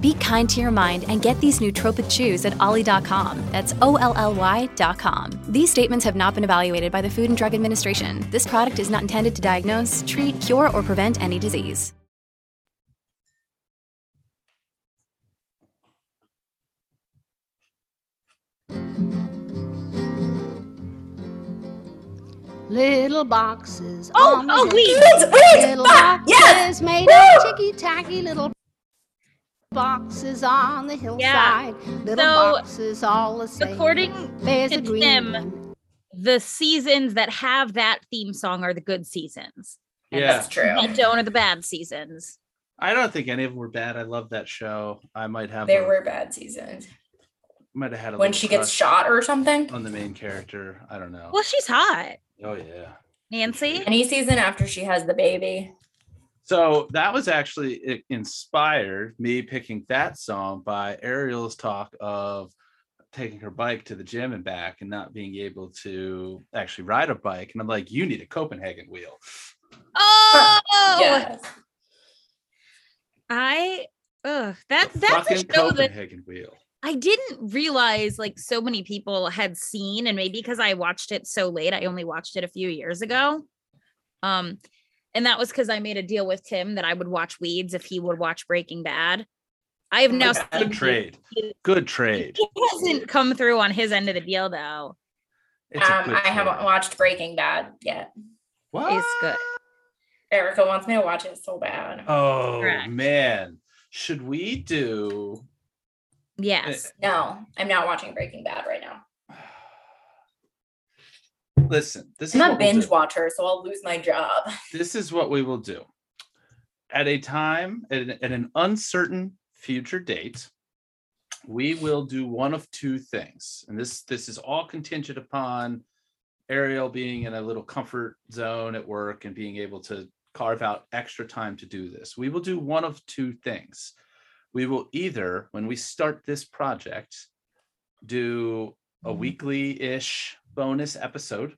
Be kind to your mind and get these nootropic chews at olly.com. That's O L L Y.com. These statements have not been evaluated by the Food and Drug Administration. This product is not intended to diagnose, treat, cure, or prevent any disease. Little boxes. Oh, on the oh, Little ah, boxes yes, made woo. of ticky tacky little boxes on the hillside. Little So, boxes all the same. According There's to a green Tim, the seasons that have that theme song are the good seasons. And Yeah. That's true. that don't are the bad seasons. I don't think any of them were bad. I love that show. I might have There a- were bad seasons. might have had a When she gets shot or something. on the main character. I don't know. Well, she's hot, Oh yeah. Nancy. Any season after she has the baby. So that was actually i- inspired me picking that song by Ariel's talk of taking her bike to the gym and back and not being able to actually ride a bike. And I'm like, you need a Copenhagen wheel. Oh, Yes. I. Ugh, that The that's a fucking show that Copenhagen wheel. I didn't realize like so many people had seen, and maybe because I watched it so late, I only watched it a few years ago. Um, and that was because I made a deal with Tim that I would watch Weeds if he would watch Breaking Bad. I have Oh now God. seen Good trade. Good trade. He hasn't come through on his end of the deal though. Um, good I haven't watched Breaking Bad yet. What? It's good. Erica wants me to watch it so bad. Oh Correct. man. Should we do Yes. No, I'm not watching Breaking Bad right now. Listen, this I'm is a what we'll binge watcher, so I'll lose my job. this is what we will do. At a time at an, at an uncertain future date we will do one of two things and this this is all contingent upon ariel being in a little comfort zone at work and being able to carve out extra time to do this. We will do one of two things. We will either when we start this project do a mm-hmm. weekly-ish bonus episode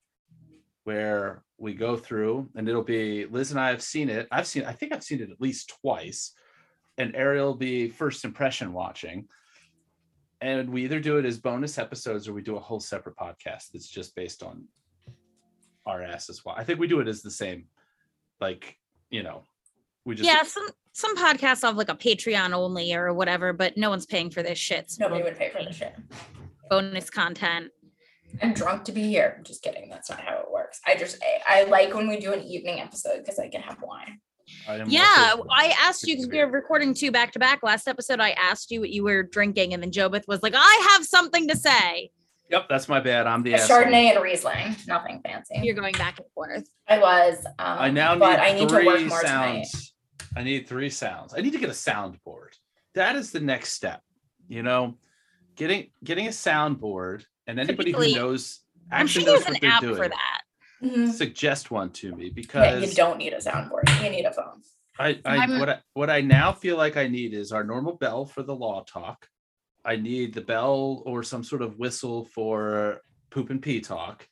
where we go through and it'll be Liz and I have seen it. I've seen I think I've seen it at least twice. And Ariel will be first impression watching. And we either do it as bonus episodes or we do a whole separate podcast that's just based on our asses. Why I think we do it as the same, like, you know, we just yeah, some some podcasts have like a Patreon only or whatever, but no one's paying for this shit. so Nobody would pay for the shit. Bonus content. I'm drunk to be here. I'm just kidding. That's not how it works. I just I, I like when we do an evening episode because I can have wine. I Yeah, I asked you because we were recording two back to back. Last episode, I asked you what you were drinking, and then Jobeth was like, "I have something to say." Yep, that's my bad. I'm the A asshole. Chardonnay and Riesling. Nothing fancy. You're going back and forth. I was. Um, I now need but I need to three work more tonight. sounds. I need three sounds. I need to get a soundboard. That is the next step. You know, getting getting a soundboard, and anybody who Typically- knows I'm sure actually there's knows an what they're app doing. for that. Mhm. Suggest one to me Yeah, because you don't need a soundboard. You need a phone. I, I I'm- what I what I now feel like I need is our normal bell for the law talk. I need the bell or some sort of whistle for poop and pee talk,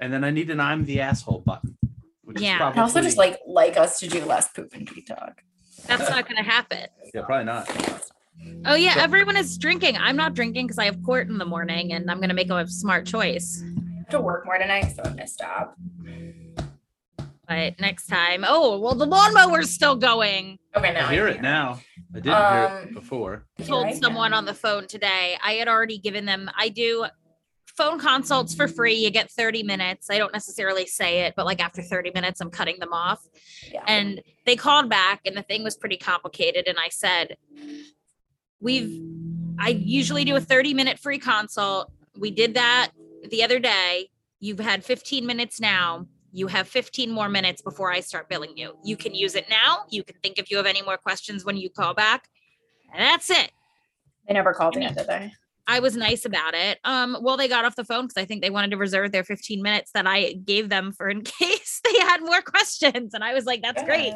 and then I need an I'm the asshole button. Which Yeah. is probably, I also just like like us to do less poop and pee talk. That's not going to happen. yeah, probably not. Oh yeah, everyone is drinking. I'm not drinking because I have court in the morning, and I'm going to make a smart choice. I have to work more tonight, so I'm gonna stop. But next time, oh well, the lawnmower's still going. Okay, now I hear it now. I didn't hear it Um, before. I told Right someone now. on the phone today. I had already given them. I do phone consults for free. You get 30 minutes. I don't necessarily say it, but like after 30 minutes, I'm cutting them off. Yeah. And they called back, and the thing was pretty complicated. And I said, We've, I usually do a 30 minute free consult. We did that the other day. You've had 15 minutes now. You have 15 more minutes before I start billing you. You can use it now. You can think if you have any more questions when you call back. And that's it. They never called in, did they? I was nice about it. Um, well, they got off the phone because I think they wanted to reserve their 15 minutes that I gave them for in case they had more questions. And I was like, that's great.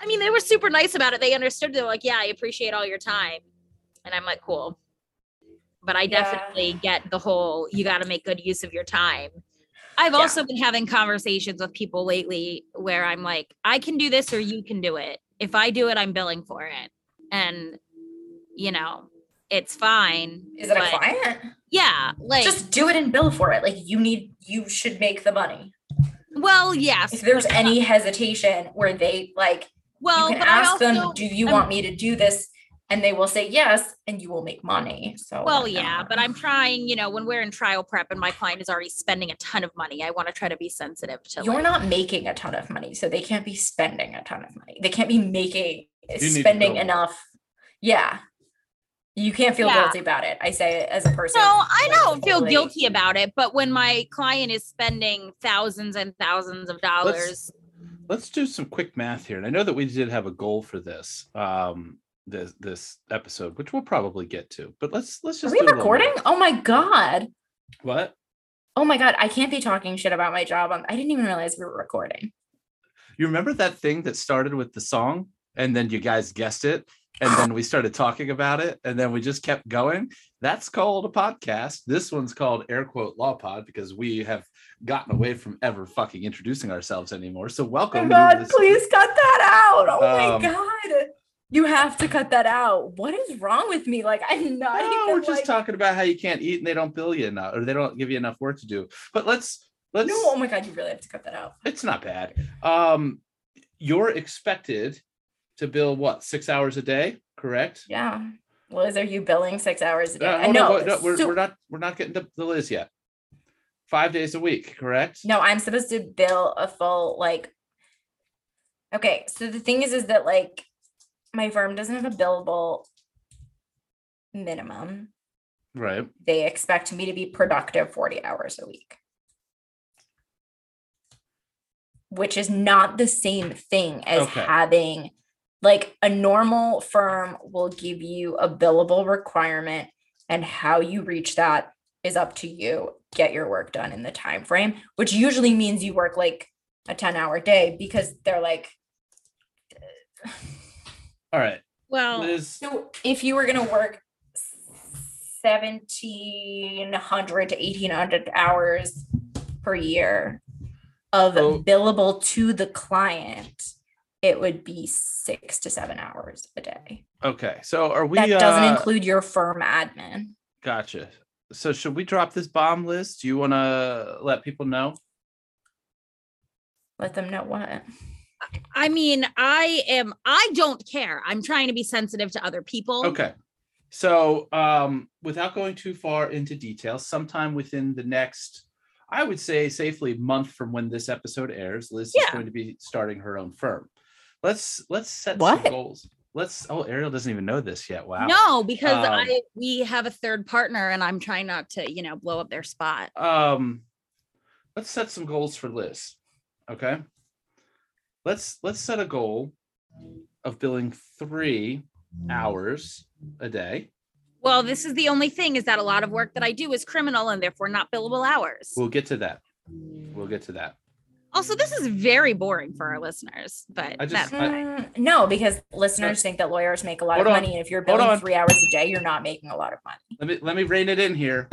I mean, they were super nice about it. They understood. They're like, yeah, I appreciate all your time. And I'm like, cool. But I Yeah. definitely get the whole you got to make good use of your time. I've Yeah. also been having conversations with people lately where I'm like, I can do this or you can do it. If I do it, I'm billing for it. And, you know, it's fine. Is it a client? Yeah. Like, Just do it and bill for it. Like you need, you should make the money. well, yes. If there's any hesitation where they like, well, you can but I ask them, do you I'm- want me to do this? And they will say yes, and you will make money. So Well, yeah, not? but I'm trying, you know, when we're in trial prep and my client is already spending a ton of money, I want to try to be sensitive to you're like, not making a ton of money, so they can't be spending a ton of money. They can't be making spending enough. Yeah. You can't feel Yeah. guilty about it. I say it as a person. No, I like, don't feel totally- guilty about it, but when my client is spending thousands and thousands of dollars, Let's do some quick math here. And I know that we did have a goal for this um this this episode, which we'll probably get to. But let's let's just Are we recording? Oh my god. What? Oh my god, I can't be talking shit about my job. I didn't even realize we were recording. You remember that thing that started with the song and then you guys guessed it and then we started talking about it and then we just kept going? That's called a podcast. This one's called air quote law pod because we have gotten away from ever fucking introducing ourselves anymore. So Oh welcome. my god, please cut that out. Oh Um, my god. You have to cut that out. What is wrong with me? Like I'm not No, even we're just like, talking about how you can't eat and they don't bill you enough or they don't give you enough work to do. But let's let's No, oh my god, you really have to cut that out. it's not bad. Um you're expected to bill what six hours a day, correct? Yeah. Liz, are you billing six hours a day? Uh, I hold on, know. no, we're, so- we're not we're not getting to the Liz yet. Five days a week, correct? no, I'm supposed to bill a full like. Okay, so the thing is, is that like my firm doesn't have a billable minimum. Right. They expect me to be productive 40 hours a week. Which is not the same thing as Okay. having like a normal firm will give you a billable requirement and how you reach that is up to you. Get your work done in the time frame, which usually means you work like a 10 hour day because they're like All right. well, Liz. so if you were gonna work seventeen hundred to eighteen hundred hours per year of Oh. billable to the client, it would be six to seven hours a day. Okay. So are we That doesn't uh, include your firm admin. gotcha. So should we drop this bomb list? Do you wanna let people know? Let them know what. I mean, I am, I don't care. I'm trying to be sensitive to other people. Okay. So, um, without going too far into detail, sometime within the next, I would say safely month from when this episode airs, Liz is going to be starting her own firm. Let's let's set What? some goals. Let's. Oh, Ariel doesn't even know this yet. Wow. No, because Um, I we have a third partner and I'm trying not to, you know, blow up their spot. Um, let's set some goals for Liz. Okay. Let's let's set a goal of billing three hours a day. Well, this is the only thing is that a lot of work that I do is criminal and therefore not billable hours. We'll get to that. We'll get to that. Also, this is very boring for our listeners, but I just- that's I- fine. Mm, no, because listeners think that lawyers make a lot Hold of on. money, and if you're Hold billing three hours a day, you're not making a lot of money. let me let me rein it in here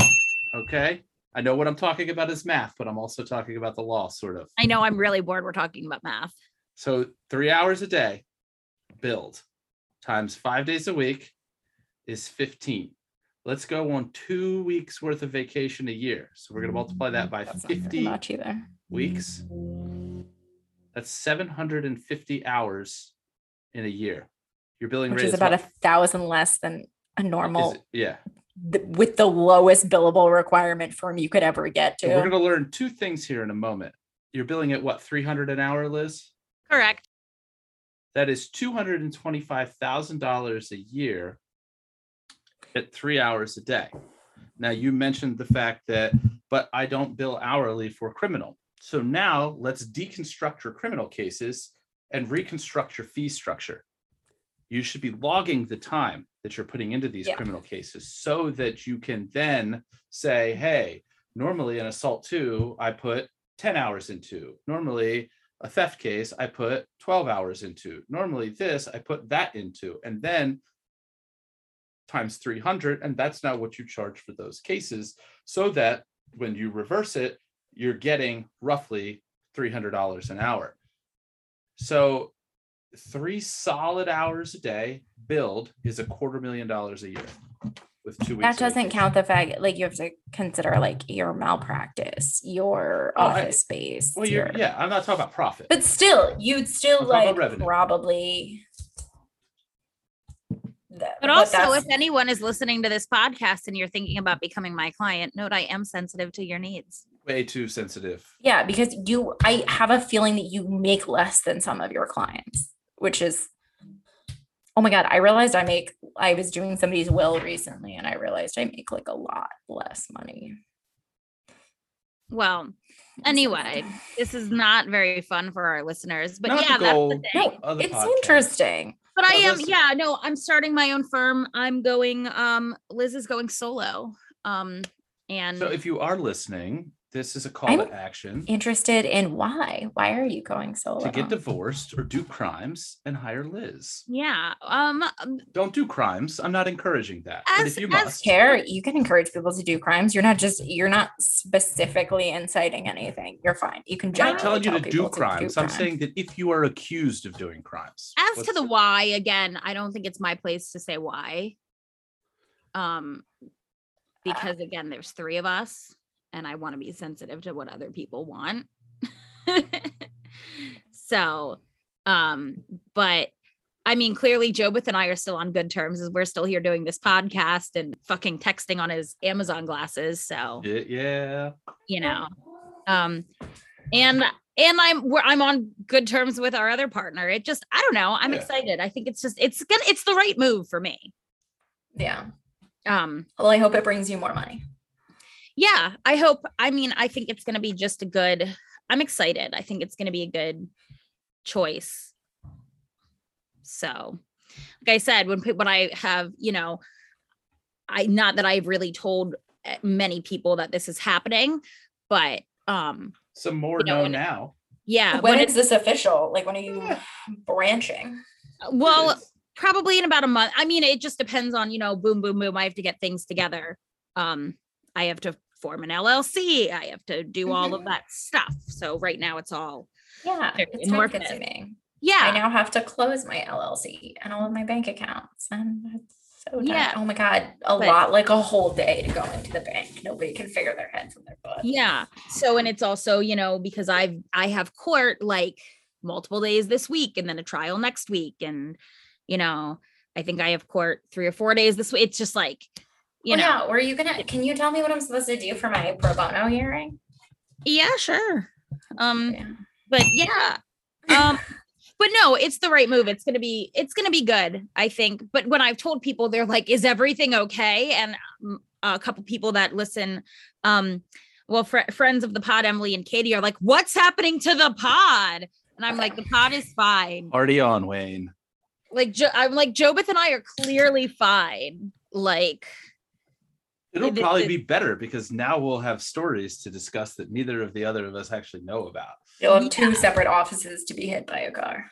okay i know what i'm talking about is math but i'm also talking about the law sort of I know I'm really bored. We're talking about math. so three hours a day build times five days a week is 15 let's go on two weeks worth of vacation a year so we're going to multiply that by That's not very 50 much either. Weeks that's 750 hours in a year your billing Which rate is about a thousand less than a normal it- yeah th- with the lowest billable requirement firm you could ever get So we're going to learn two things here in a moment you're billing at what 300 an hour liz Correct. That is two hundred and twenty-five thousand dollars a year at three hours a day. Now you mentioned the fact that, but I don't bill hourly for criminal. So now let's deconstruct your criminal cases and reconstruct your fee structure. you should be logging the time that you're putting into these Yeah. criminal cases so that you can then say, hey, normally an assault two, I put 10 hours into. Normally a theft case, I put 12 hours into. Normally this, I put that into. And then times 300 and that's now what you charge for those cases so that when you reverse it you're getting roughly $300 an hour so three solid hours a day build is a quarter million dollars a year with two weeks That doesn't count the fact, like you have to consider like your malpractice, your Oh, I- office space. well you're your- yeah i'm not talking about profit But still, you'd still I'm like revenue. probably. That- But also, if anyone is listening to this podcast and you're thinking about becoming my client, note I am sensitive to your needs. Way too sensitive Yeah, because you, I have a feeling that you make less than some of your clients, which is, oh my God, I realized I make, I was doing somebody's will recently and I realized I make like a lot less money. Well, anyway, this is not very fun for our listeners, but Not the yeah, that's the goal. thing. No, Other it's podcasts. interesting. But I am, listen. yeah, no, I'm starting my own firm. I'm going, um, Liz is going solo. Um, and so if you are listening this is a call I'm to action Interested in why? Why are you going solo? to get divorced or do crimes and hire liz yeah, um, don't do crimes i'm not encouraging that but As- if you as must care you can encourage people to do crimes you're not just you're not specifically inciting anything you're fine you can I'm generally not telling you tell to do people crimes. I'm saying that if you are accused of doing crimes. as to what's- the why, again, I don't think it's my place to say why. Um, because again, there's three of us, and I want to be sensitive to what other people want. so, um, but I mean, clearly, Jobeth and I are still on good terms as we're still here doing this podcast and fucking texting on his Amazon glasses. So, Yeah, yeah. you know, um, and and I'm we're, I'm on good terms with our other partner. It just I don't know. I'm Yeah. excited. I think it's just it's gonna it's the right move for me. yeah Um, well i hope it brings you more money yeah, I hope. I mean, I think it's gonna be just a good. I'm excited. I think it's gonna be a good choice. So, like I said, when when I have you know, I not that I've really told uh, many people that this is happening, but um, Some more You know, know when it- now. yeah, when when is this official like when are you branching well probably in about a month i mean it just depends on you know boom boom boom i have to get things together um i have to form an llc i have to do all of Mhm. that stuff. So right now it's all yeah it's time consuming. I now have to close my llc and all of my bank accounts and it's so tight. Yeah. oh my god a But- lot like a whole day to go into the bank. Nobody can figure their head from their butt yeah. So and it's also you know because i've i have court like multiple days this week and then a trial next week. And you know i think i have court three or four days this week it's just like you Well, know. Yeah, were you gonna can you tell me what i'm supposed to do for my pro bono hearing? Yeah sure. Um Yeah. but yeah. Um but no it's the right move. It's gonna be it's gonna be good i think. But when i've told people they're like is everything okay? And um, a couple people that listen um well fr- friends of the pod emily and katie are like what's happening to the pod? And i'm like the pod is fine. Already on, Wayne. like jo- i'm like jobeth and i are clearly fine. Like It'll It- probably it- be better because now we'll have stories to discuss that neither of the other of us actually know about. you'll have two separate offices to be hit by a car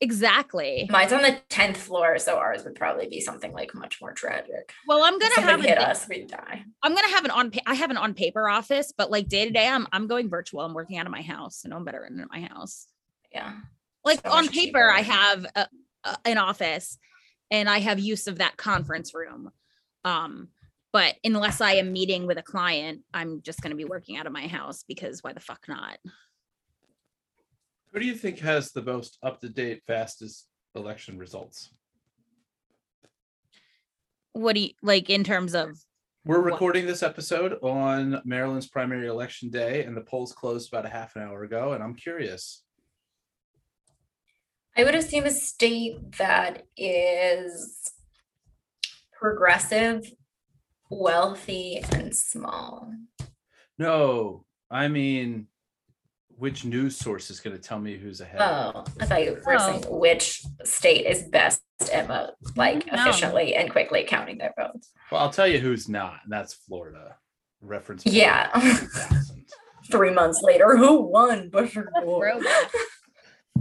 exactly mine's on the 10th floor so ours would probably be something like much more tragic well i'm gonna have hit a, us we'd die I'm gonna have an on. I have an on paper office, but like day to day, I'm I'm going virtual. I'm working out of my house, and I'm better in my house. yeah Like So on much paper, I have a, a, an office, and I have use of that conference room. Um, but unless I am meeting with a client, I'm just gonna be working out of my house because why the fuck not? Who do you think has the most up to date, fastest election results? What do you like in terms of? We're What? recording this episode on Maryland's primary election day, and the polls closed about a half an hour ago. And I'm curious. i would assume a state that is progressive wealthy and small No, I mean, which news source is going to tell me who's ahead? oh i thought you were Oh. saying which state is best at most, like No. efficiently and quickly counting their votes. Well, I'll tell you who's not, and that's Florida. Reference. Yeah. Florida 2000. Three months later, who won? Butcher Bowl? Throwback.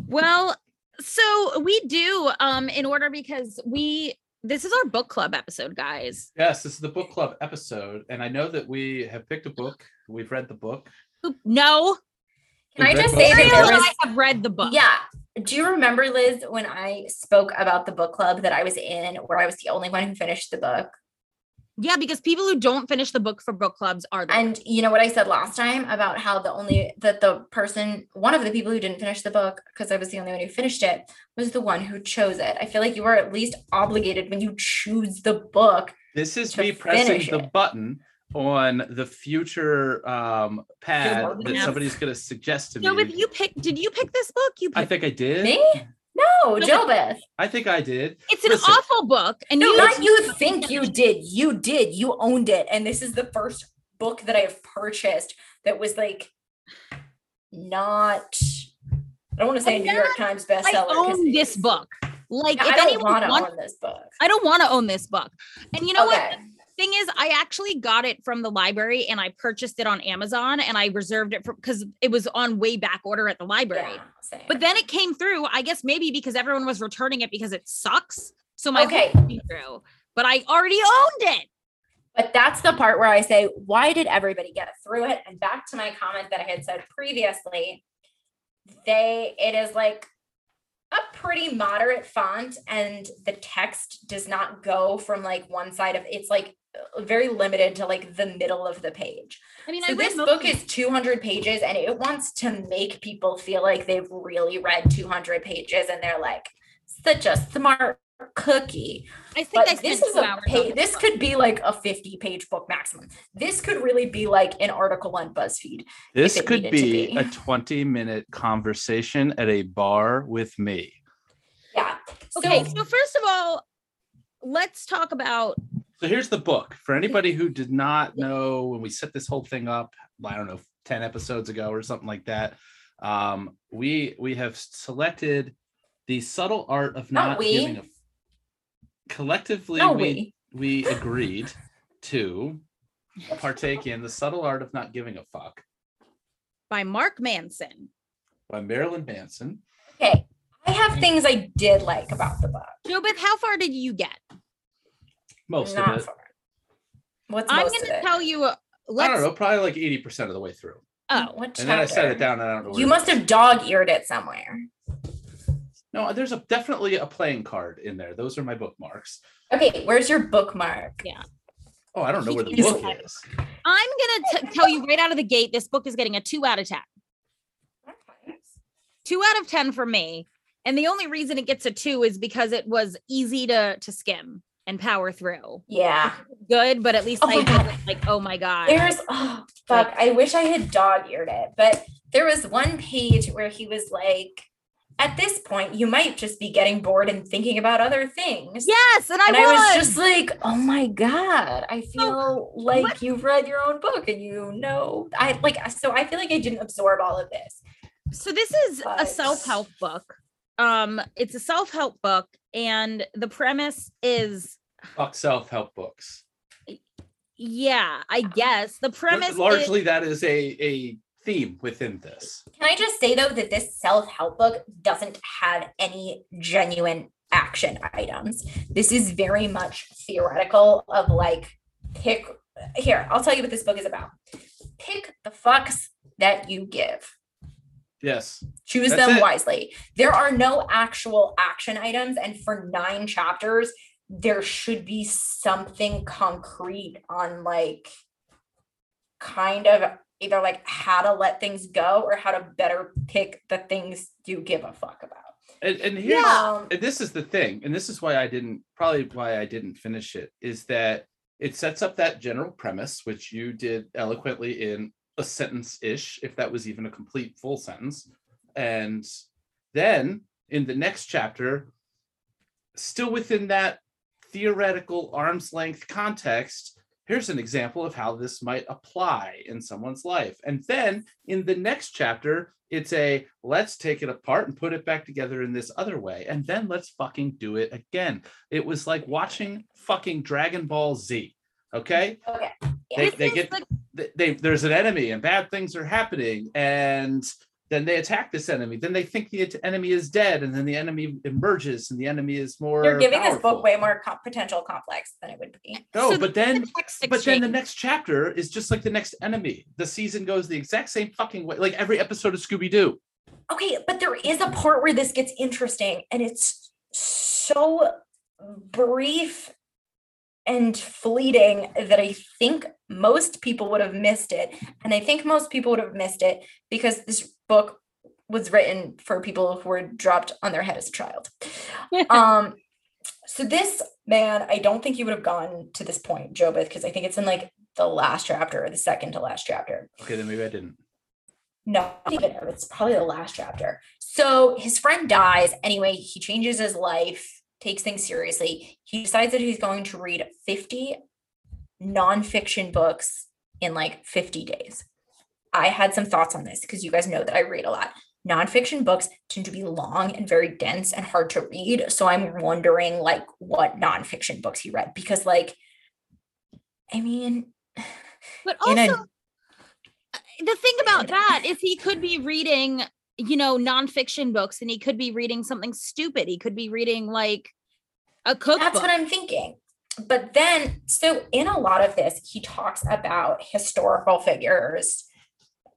well, so we do um in order because we this is our book club episode, guys. yes, this is the book club episode, and I know that we have picked a book. We've read the book. No, Can I We've read just say that them. there Ariel and was I have read the book. Yeah. Do you remember, Liz, when I spoke about the book club that I was in, where I was the only one who finished the book? Yeah, because people who don't finish the book for book clubs are the And you know what I said last time about how the only that the person, one of the people who didn't finish the book, because I was the only one who finished it, was the one who chose it. I feel like you are at least obligated when you choose the book. This is To me pressing the it. button on the future um, pad that it. somebody's going to suggest to me. No, but you pick did you pick this book? You I think I did. Me? No, Jobeth. I think I did. it's an Listen. awful book. And No, you not you think you did. You did. You owned it. And this is the first book that I have purchased that was like not I don't want to say I'm New York Times bestseller. I 'cause own this book. Like Yeah, if I don't anyone want to wants own this book. I don't want to own this book. And you know what? Thing is i actually got it from the library and i purchased it on amazon and i reserved it for because it was on way back order at the library Yeah, but then it came through i guess maybe because everyone was returning it because it sucks so my Okay. came through but i already owned it But that's the part where I say, why did everybody get through it? And back to my comment that I had said previously, they it is like a pretty moderate font, and the text does not go from like one side of it's like Uh, very limited to like the middle of the page. i mean So i this most book is 200 pages and it wants to make people feel like they've really read 200 pages and they're like such a smart cookie. i think i this is a hours on pa- this this book. could be like a 50 page book maximum. This could really be like an article on BuzzFeed. This could be, be. a 20 minute conversation at a bar with me. Yeah. okay So so first of all let's talk about So here's the book for anybody who did not know when we set this whole thing up. I don't know, 10 episodes ago or something like that. Um, we we have selected the subtle art of Not not, we. giving a collectively no, we we. we agreed to partake in the subtle art of not giving a fuck by mark manson by Marilyn Manson. Okay. I have things I did like about the book. jobeth how far did you get Most Not of it. far. What's i'm most going of to it? tell you uh, I let's don't know, probably like 80% of the way through. oh What And then I set it down and I don't know. where You it must is. have dog eared it somewhere. No, there's a definitely a playing card in there. Those are my bookmarks. Okay, where's your bookmark? Yeah. Oh, I don't know where the book is. i'm going to tell you right out of the gate this book is getting a two out of ten two out of 10 for me. And the only reason it gets a two is because it was easy to to skim and power through. Yeah. Good, but at least Oh I wasn't like, oh my God. There's oh fuck. I wish I had dog eared it, but there was one page where he was like, at this point, you might just be getting bored and thinking about other things. yes, and I and was. I was just like, oh my God, I feel like what- you've read your own book and you know I like so I feel like I didn't absorb all of this. so this is a self-help book. Um, it's a self-help book, and the premise is Fuck self-help books. yeah, I guess. The premise is- Largely, that is a a theme within this. Can I just say though that this self-help book doesn't have any genuine action items. This is very much theoretical of like pick here, I'll tell you what this book is about. Pick the fucks that you give. Yes. Choose That's them it. wisely. There are no actual action items and for 9 chapters there should be something concrete on like kind of either like how to let things go or how to better pick the things you give a fuck about. And, and here's Um, and this is the thing, and this is why I didn't probably why I didn't finish it is that it sets up that general premise, which you did eloquently in a sentence ish, if that was even a complete full sentence. And then in the next chapter, still within that theoretical arm's length context, here's an example of how this might apply in someone's life. And then in the next chapter, it's a let's take it apart and put it back together in this other way. And then let's fucking do it again. It was like watching fucking Dragon Ball Z. Okay. Okay. They, they get the- they, they there's an enemy and bad things are happening and then they attack this enemy. Then they think the enemy is dead and then the enemy emerges and the enemy is more You're giving this book way more com- potential complex than it would be. no So but then the text but then the next chapter is just like the next enemy. The season goes the exact same fucking way like every episode of scooby-doo. Okay, but there is a part where this gets interesting and it's so brief and fleeting that I think most people would have missed it. And I think most people would have missed it because this book was written for people who were dropped on their head as a child. um so this man, I don't think he would have gone to this point, Jobeth, because I think it's in like the last chapter or the second to last chapter. okay then maybe i didn't No, even. It's probably the last chapter. So his friend dies. Anyway, he changes his life, takes things seriously. He decides that he's going to read 50 nonfiction books in like 50 days. I had some thoughts on this because you guys know that I read a lot. Nonfiction books tend to be long and very dense and hard to read. So I'm wondering like what nonfiction books he read because like I mean But also, a- uh, the thing about that is he could be reading, you know, nonfiction books and he could be reading something stupid. He could be reading like a cookbook. That's what I'm thinking. But then, so in a lot of this, he talks about historical figures,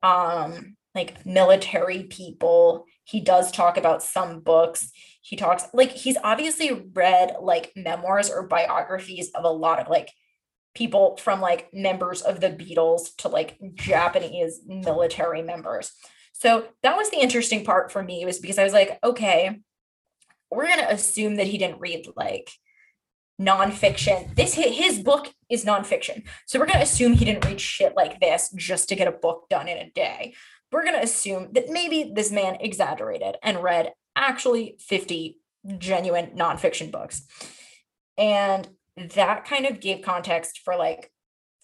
um, like military people. He does talk about some books. He talks like he's obviously read like memoirs or biographies of a lot of like people from like members of the Beatles to like Japanese military members. So that was the interesting part for me was because I was like, okay, we're gonna assume that he didn't read like nonfiction. This his book is nonfiction, so we're gonna assume he didn't read shit like this just to get a book done in a day. We're gonna assume that maybe this man exaggerated and read actually fifty genuine nonfiction books, and that kind of gave context for like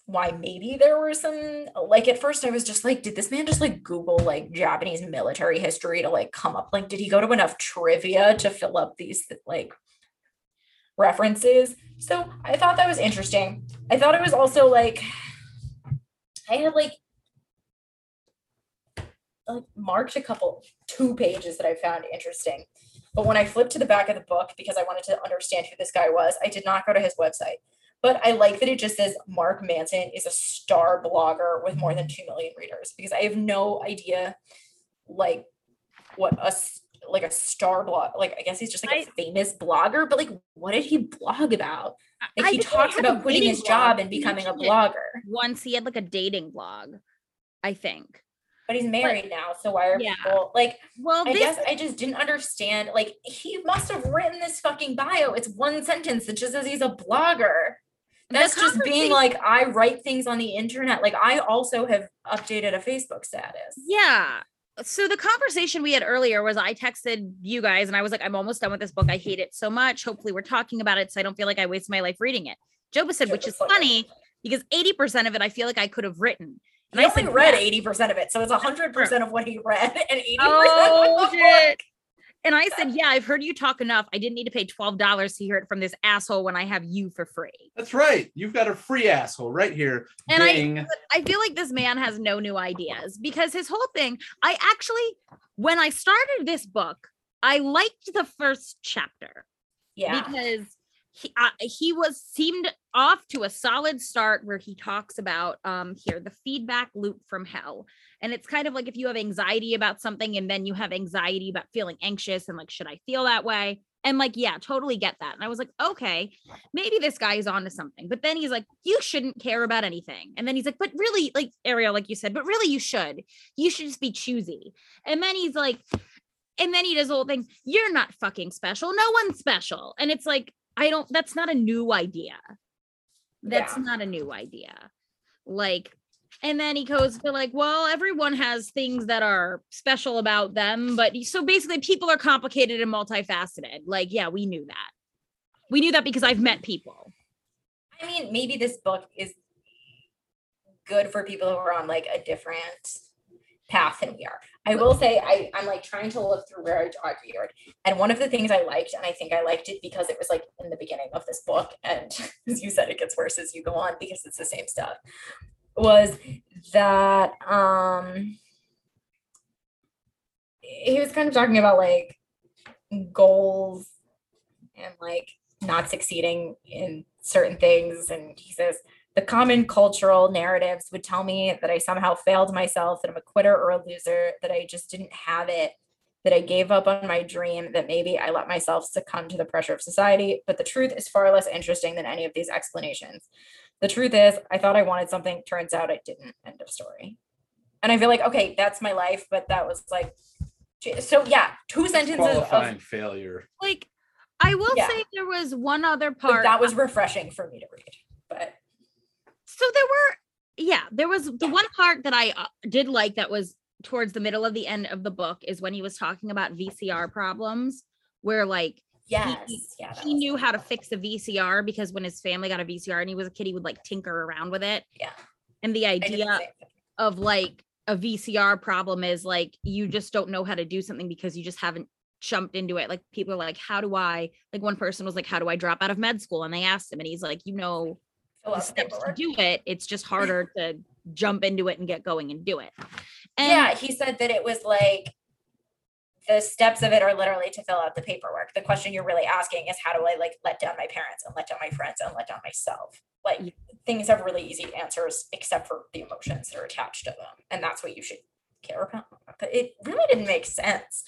why maybe there were some like at first I was just like, did this man just like Google like Japanese military history to like come up? Like, did he go to enough trivia to fill up these like references? So I thought that was interesting. I thought it was also like I had like like marked a couple two pages that I found interesting. But when I flipped to the back of the book because I wanted to understand who this guy was, I did not go to his website. But I like that it just says Mark Manson is a star blogger with more than 2 million readers because I have no idea like what a like a star blog like I guess he's just like a I- famous blogger but like what did he blog about? Like I he talks about quitting his job and becoming a blogger. Once he had like a dating blog, I think. But he's married now, so why are Yeah. people like Well, I this guess I just didn't understand. Like he must have written this fucking bio. It's one sentence that just says he's a blogger. That's just being like I write things on the internet. Like I also have updated a Facebook status. Yeah. So the conversation we had earlier was I texted you guys and I was like, I'm almost done with this book. I hate it so much. Hopefully we're talking about it so I don't feel like I waste my life reading it. Joba said, which is funny because 80% of it I feel like I could have written. And I only said, read "Yeah." eighty percent of it, so it's hundred percent of what he read and eighty percent. Oh shit. And I said, Yeah, I've heard you talk enough. I didn't need to pay $12 to hear it from this asshole when I have you for free. that's right you've got a free asshole right here And I- I feel like this man has no new ideas because his whole thing, I actually, when I started this book, I liked the first chapter Yeah. because he uh, he was seemed off to a solid start where he talks about um here the feedback loop from hell and it's kind of like if you have anxiety about something and then you have anxiety about feeling anxious and like should I feel that way? And like yeah totally get that. And I was like okay maybe this guy is onto something. But then he's like you shouldn't care about anything. And then he's like but really like Ariel like you said but really you should. You should just be choosy. And then he's like and then he does the whole thing you're not fucking special. No one's special. And it's like i don't that's not a new idea. That's Yeah. not a new idea. Like and then he goes to like well everyone has things that are special about them but so basically people are complicated and multifaceted like yeah we knew that we knew that because i've met people I mean, maybe this book is good for people who are on like a different path than we are. I will say I, I'm like trying to look through where I dog eared. And one of the things I liked, and I think I liked it because it was like in the beginning of this book, and as you said, it gets worse as you go on because it's the same stuff, was that um he was kind of talking about like goals and like not succeeding in certain things. And he says, the common cultural narratives would tell me that I somehow failed myself, that I'm a quitter or a loser, that I just didn't have it, that I gave up on my dream, that maybe I let myself succumb to the pressure of society. But the truth is far less interesting than any of these explanations. The truth is, I thought I wanted something, turns out I didn't. End of story. And I feel like, okay, that's my life, but that was like, so yeah, two sentences Qualifying of failure. Like, I will Yeah. say there was one other but part. that was refreshing for me to read. But so there were yeah there was the one part that i uh, did like that was towards the middle of the end of the book is when he was talking about vcr problems where like yes, yeah, he knew how to fix the vcr because when his family got a vcr and he was a kid he would like tinker around with it Yeah. and the I did the idea of like a vcr problem is like you just don't know how to do something because you just haven't jumped into it like people are like how do i like one person was like how do i drop out of med school and they asked him and he's like you know the steps to do it. It's just harder to jump into it and get going and do it. And yeah, he said that it was like the steps of it are literally to fill out the paperwork. The question you're really asking is how do I like let down my parents and let down my friends and let down myself? Like Yeah. things have really easy answers except for the emotions that are attached to them. And that's what you should care about. But it really didn't make sense.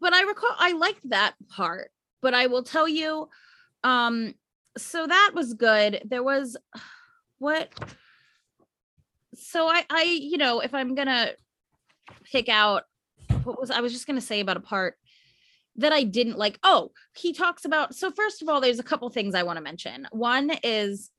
but I recall I liked that part. But I will tell you, um, so that was good. There was what so I I you know if I'm gonna pick out what was I was just gonna say about a part that I didn't like. Oh, he talks about so first of all, there's a couple things I want to mention. One is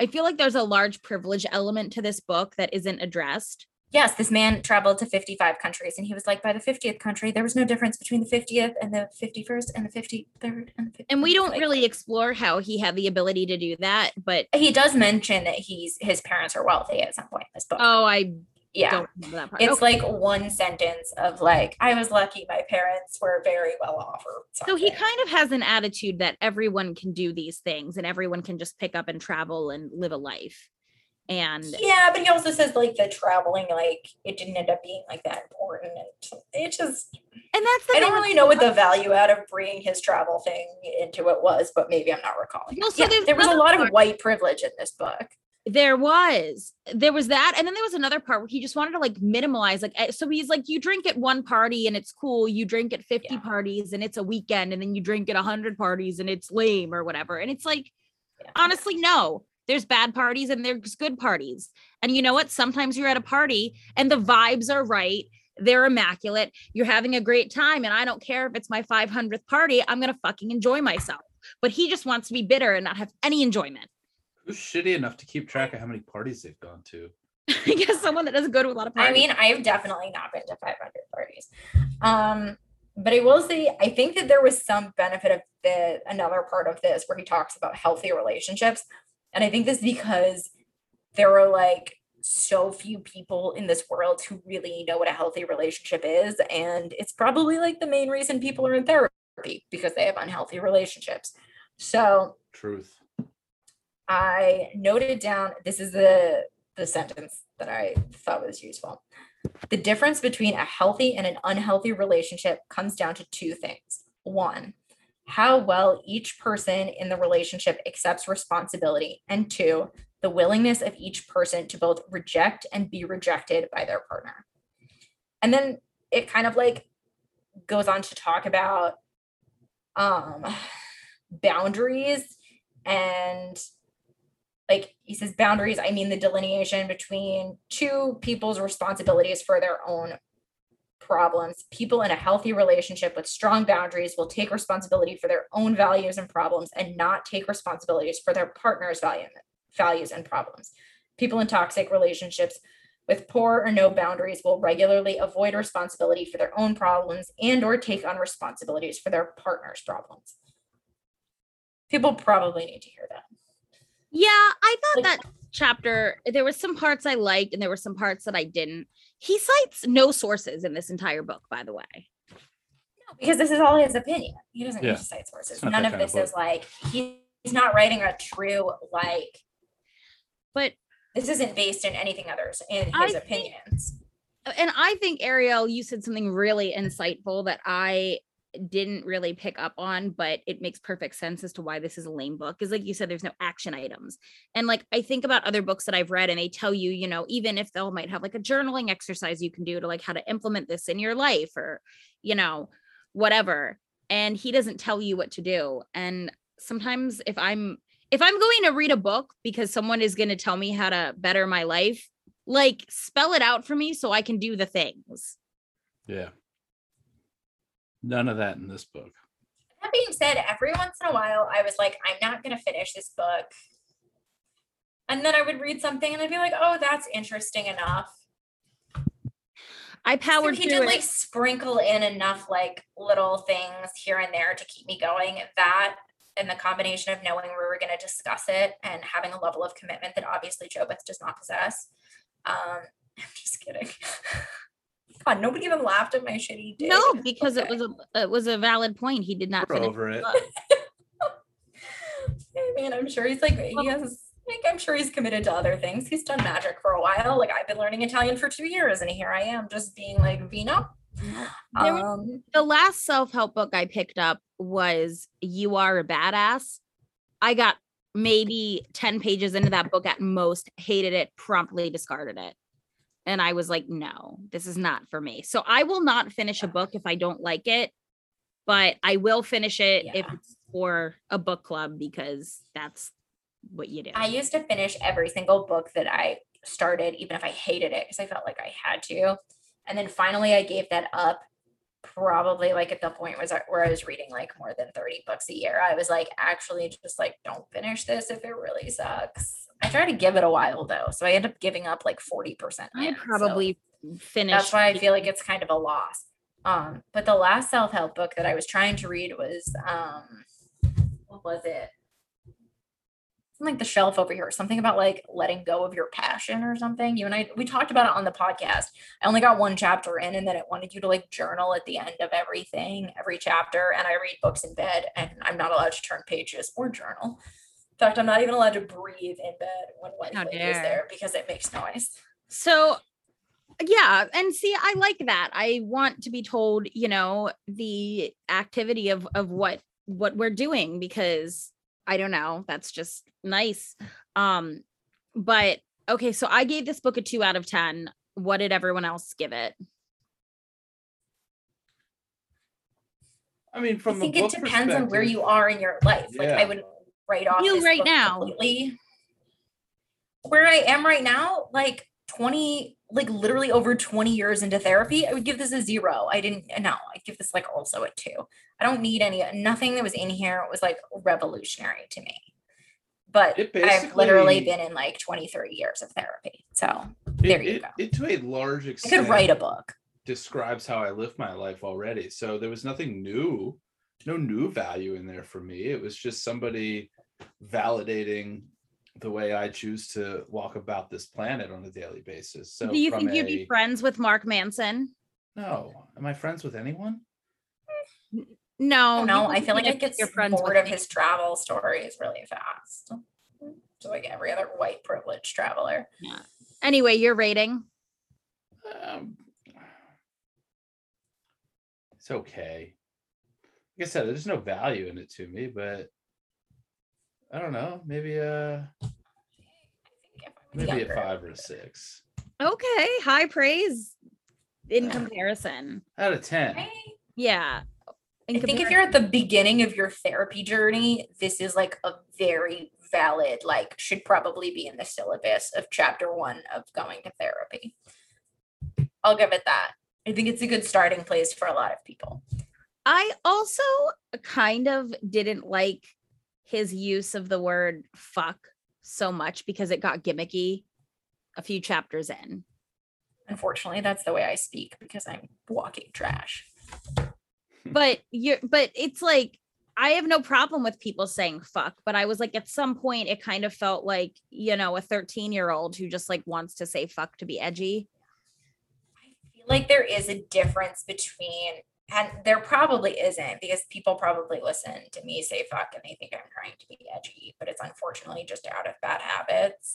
I feel like there's a large privilege element to this book that isn't addressed. Yes, this man traveled to 55 countries and he was like by the 50th country, there was no difference between the 50th and the 51st and the 53rd and the 50th. And we don't Like, really explore how he had the ability to do that, but he does mention that he's his parents are wealthy at some point in this book. oh, I yeah. don't remember that part. It's Okay. like one sentence of like, I was lucky my parents were very well off so he kind of has an attitude that everyone can do these things and everyone can just pick up and travel and live a life. And Yeah, but he also says like the traveling, like it didn't end up being like that important. And it just and that's the I don't really know what the value out of bringing his travel thing into it was, but maybe I'm not recalling. So yeah, there was a lot part- of white privilege in this book. There was there was that and then there was another part where he just wanted to like minimalize like eh, so he's like you drink at one party and it's cool you drink at 50 Yeah. parties and it's a weekend and then you drink at 100 parties and it's lame or whatever and it's like Yeah. honestly no there's bad parties and there's good parties and you know what sometimes you're at a party and the vibes are right they're immaculate you're having a great time and i don't care if it's my 500th party i'm gonna fucking enjoy myself but he just wants to be bitter and not have any enjoyment Who's shitty enough to keep track of how many parties they've gone to? I guess someone that doesn't go to a lot of parties. I mean, I've definitely not been to 500 parties. Um, but I will say, I think that there was some benefit of the another part of this where he talks about healthy relationships. And I think this is because there are like so few people in this world who really know what a healthy relationship is. And it's probably like the main reason people are in therapy because they have unhealthy relationships. So Truth. I noted down this is the the sentence that I thought was useful. The difference between a healthy and an unhealthy relationship comes down to two things. One, how well each person in the relationship accepts responsibility, and two, the willingness of each person to both reject and be rejected by their partner. And then it kind of like goes on to talk about um boundaries and like he says boundaries i mean the delineation between two people's responsibilities for their own problems. People in a healthy relationship with strong boundaries will take responsibility for their own values and problems and not take responsibilities for their partner's value, values and problems. People in toxic relationships with poor or no boundaries will regularly avoid responsibility for their own problems and or take on responsibilities for their partner's problems. People probably need to hear that yeah, I thought Like- that chapter, there was some parts I liked and there were some parts that I didn't. He cites no sources in this entire book, by the way. No, because this is all his opinion. He doesn't Yeah. need to cite sources. None of kind of this is like he's not writing a true like. But This isn't based in anything others in I his think- opinions. and I think Ariel, you said something really insightful that I didn't really pick up on, but it makes perfect sense as to why this is a lame book. Is like you said, there's no action items. And like I think about other books that I've read and they tell you, you know, even if they'll might have like a journaling exercise you can do to like how to implement this in your life or, you know, whatever. And he doesn't tell you what to do. And sometimes if I'm if I'm going to read a book because someone is going to tell me how to better my life, like spell it out for me so I can do the things. Yeah. None of that in this book. That being said, every once in a while, I was like, I'm not going to finish this book. And then I would read something and I'd be like, oh, that's interesting enough. I So powered he through did it. like sprinkle in enough like little things here and there to keep me going. That and the combination of knowing we were going to discuss it and having a level of commitment that obviously Jobeth does not possess. Um, I'm just kidding. God, nobody even laughed at my shitty dig. no, because it was a it was a valid point. He did not We're finish over it. book. I mean, I'm sure he's like he has like I'm sure he's committed to other things. He's done magic for a while. Like I've been learning Italian for two years, and here I am just being like Vino. There was- Um, the last self-help book I picked up was You Are a Badass. I got maybe 10 pages into that book at most, hated it, promptly discarded it. And I was like, no, this is not for me. So I will not finish a book ah. if I don't like it, but I will finish it if it's for a book club because that's what you do. I used to finish every single book that I started, even if I hated it, because I felt like I had to. And then finally, I gave that up. Probably like at the point was where I was reading like more than 30 books a year. I was like, actually, just like, don't finish this if it really sucks. I tried to give it a while though. So I ended up giving up like 40%. I in, so probably finished. that's why I feel like it's kind of a loss. Um, but the last self-help book that I was trying to read was um what was it? Something like the shelf over here, something about like letting go of your passion or something. You and I we talked about it on the podcast. I only got one chapter in and then it wanted you to like journal at the end of everything, every chapter. And I read books in bed and I'm not allowed to turn pages or journal. In fact, I'm not even allowed to breathe in bed when Lady is there because it makes noise. So yeah, and see, I like that. I want to be told, you know, the activity of of what what we're doing because I don't know, that's just nice. Um, but okay, so I gave this book a two out of ten. What did everyone else give it? I mean, from I think a it book depends on where you are in your life. Like I Yeah. would write off You this right book now. completely. Where I am right now, like 20, like literally over 20 years into therapy, I would give this a zero. I didn't no, I'd give this like also a two. I don't need any nothing that was in here was like revolutionary to me. But I've literally been in like 23 years of therapy. So It- there you it- go. It to a large I extent could write a book. describes how I live my life already. So there was nothing new, no new value in there for me. It was just somebody validating the way I choose to walk about this planet on a daily basis. So Do you from think you'd be friends with Mark Manson? No, am I friends with anyone? Hmm. No, no, I feel like be I if get you're friends bored of his travel stories really fast. So like every other white privileged traveler. Yeah. Anyway, your rating. Um, it's okay. Like I said, there's no value in it to me, but I don't know. Maybe a maybe a five or a six Okay, high praise in Yeah. comparison. out of ten. I Yeah. I think if you're at the beginning of your therapy journey, this is like a very valid, like should probably be in the syllabus of chapter one of going to therapy. I'll give it that. I think it's a good starting place for a lot of people. I also kind of didn't like his use of the word fuck so much because it got gimmicky a few chapters in. Unfortunately, that's the way I speak because I'm walking trash. But you're but it's like I have no problem with people saying fuck, but I was like, at some point, it kind of felt like, you know, a 13 year old who just like wants to say fuck to be edgy. I feel like there is a difference between, and there probably isn't because people probably listen to me say fuck and they think I'm trying to be edgy, but it's unfortunately just out of bad habits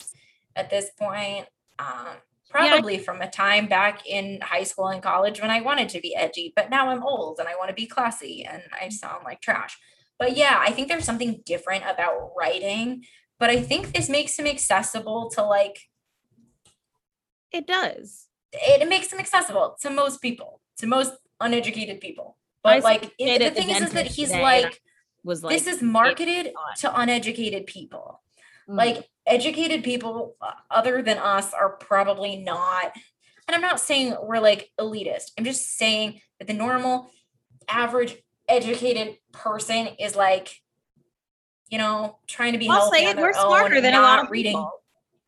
at this point. Um, probably from a time back in high school and college when I wanted to be edgy, but now I'm old and I want to be classy and I sound like trash. But yeah, I think there's something different about writing, but I think this makes him accessible to like It does. it, it makes him accessible to most people, to most uneducated people. I But like it- the thing is, is that he's I like Was like, this is marketed to uneducated people. Mm, Like educated people uh, other than us are probably not and I'm not saying we're like elitist. I'm just saying that the normal average educated person is like you know trying to be I'll say it, we're smarter than a lot of reading people.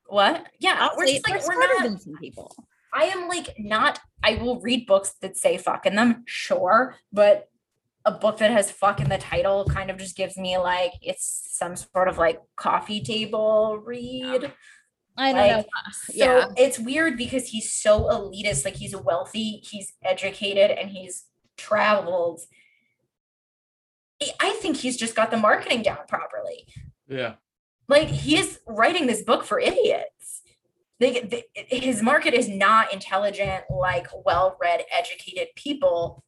what yeah I'll we're just like we're we're smarter not than some people. I am like not, I will read books that say fuck in them, sure, but a book that has fuck in the title kind of just gives me like it's some sort of like coffee table read. I don't know. Like, So yeah. it's weird because he's so elitist, like he's wealthy, he's educated, and he's traveled. I- I think he's just got the marketing down properly Yeah. like he is writing this book for idiots they, they, his market is not intelligent like well-read educated people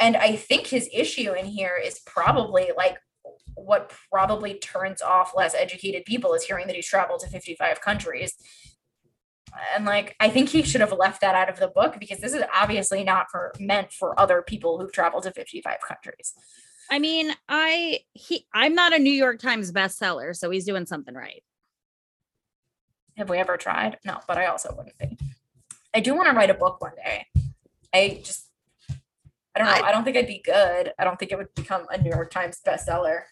and i think his issue in here is probably like what probably turns off less educated people is hearing that he's traveled to 55 countries and like i think he should have left that out of the book because this is obviously not for meant for other people who've traveled to 55 countries I mean, I he I'm not a New York Times bestseller, so he's doing something right. Have we ever tried? No, but I also wouldn't be. I do want to write a book one day. I just, I don't know. I, don't think I'd be good. I don't think it would become a New York Times bestseller.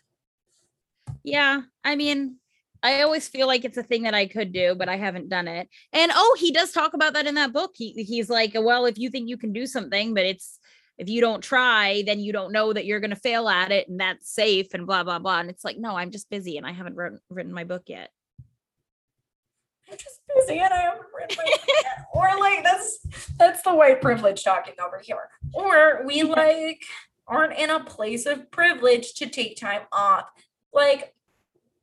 Yeah, I mean, I always feel like it's a thing that I could do, but I haven't done it. And oh, he does talk about that in that book. He he's like, well, if you think you can do something, but it's if you don't try, then you don't know that you're going to fail at it, and that's safe, and blah blah blah. And it's like, no, I'm just busy, and I haven't written written my book yet. I'm just busy and I haven't written my. Or like that's that's the white privilege talking over here. Or we like aren't in a place of privilege to take time off. Like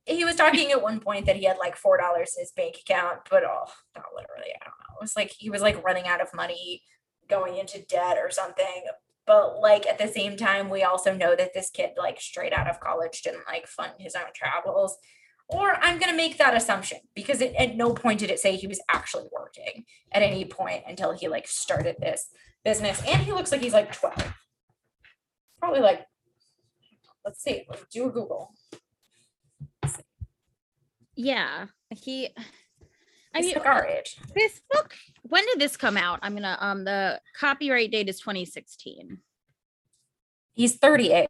he was talking at one point that he had like four dollars in his bank account, but oh, not literally. I don't know. It was like he was like running out of money, going into debt or something. But like at the same time, we also know that this kid, like straight out of college, didn't like fund his own travels. Or I'm gonna make that assumption because it, at no point did it say he was actually working at any point until he like started this business. And he looks like he's like 12. Probably like, let's see, let's do a Google. Yeah, he. I He's mean, like our age. this book. When did this come out? I'm gonna. Um, the copyright date is 2016. He's 38.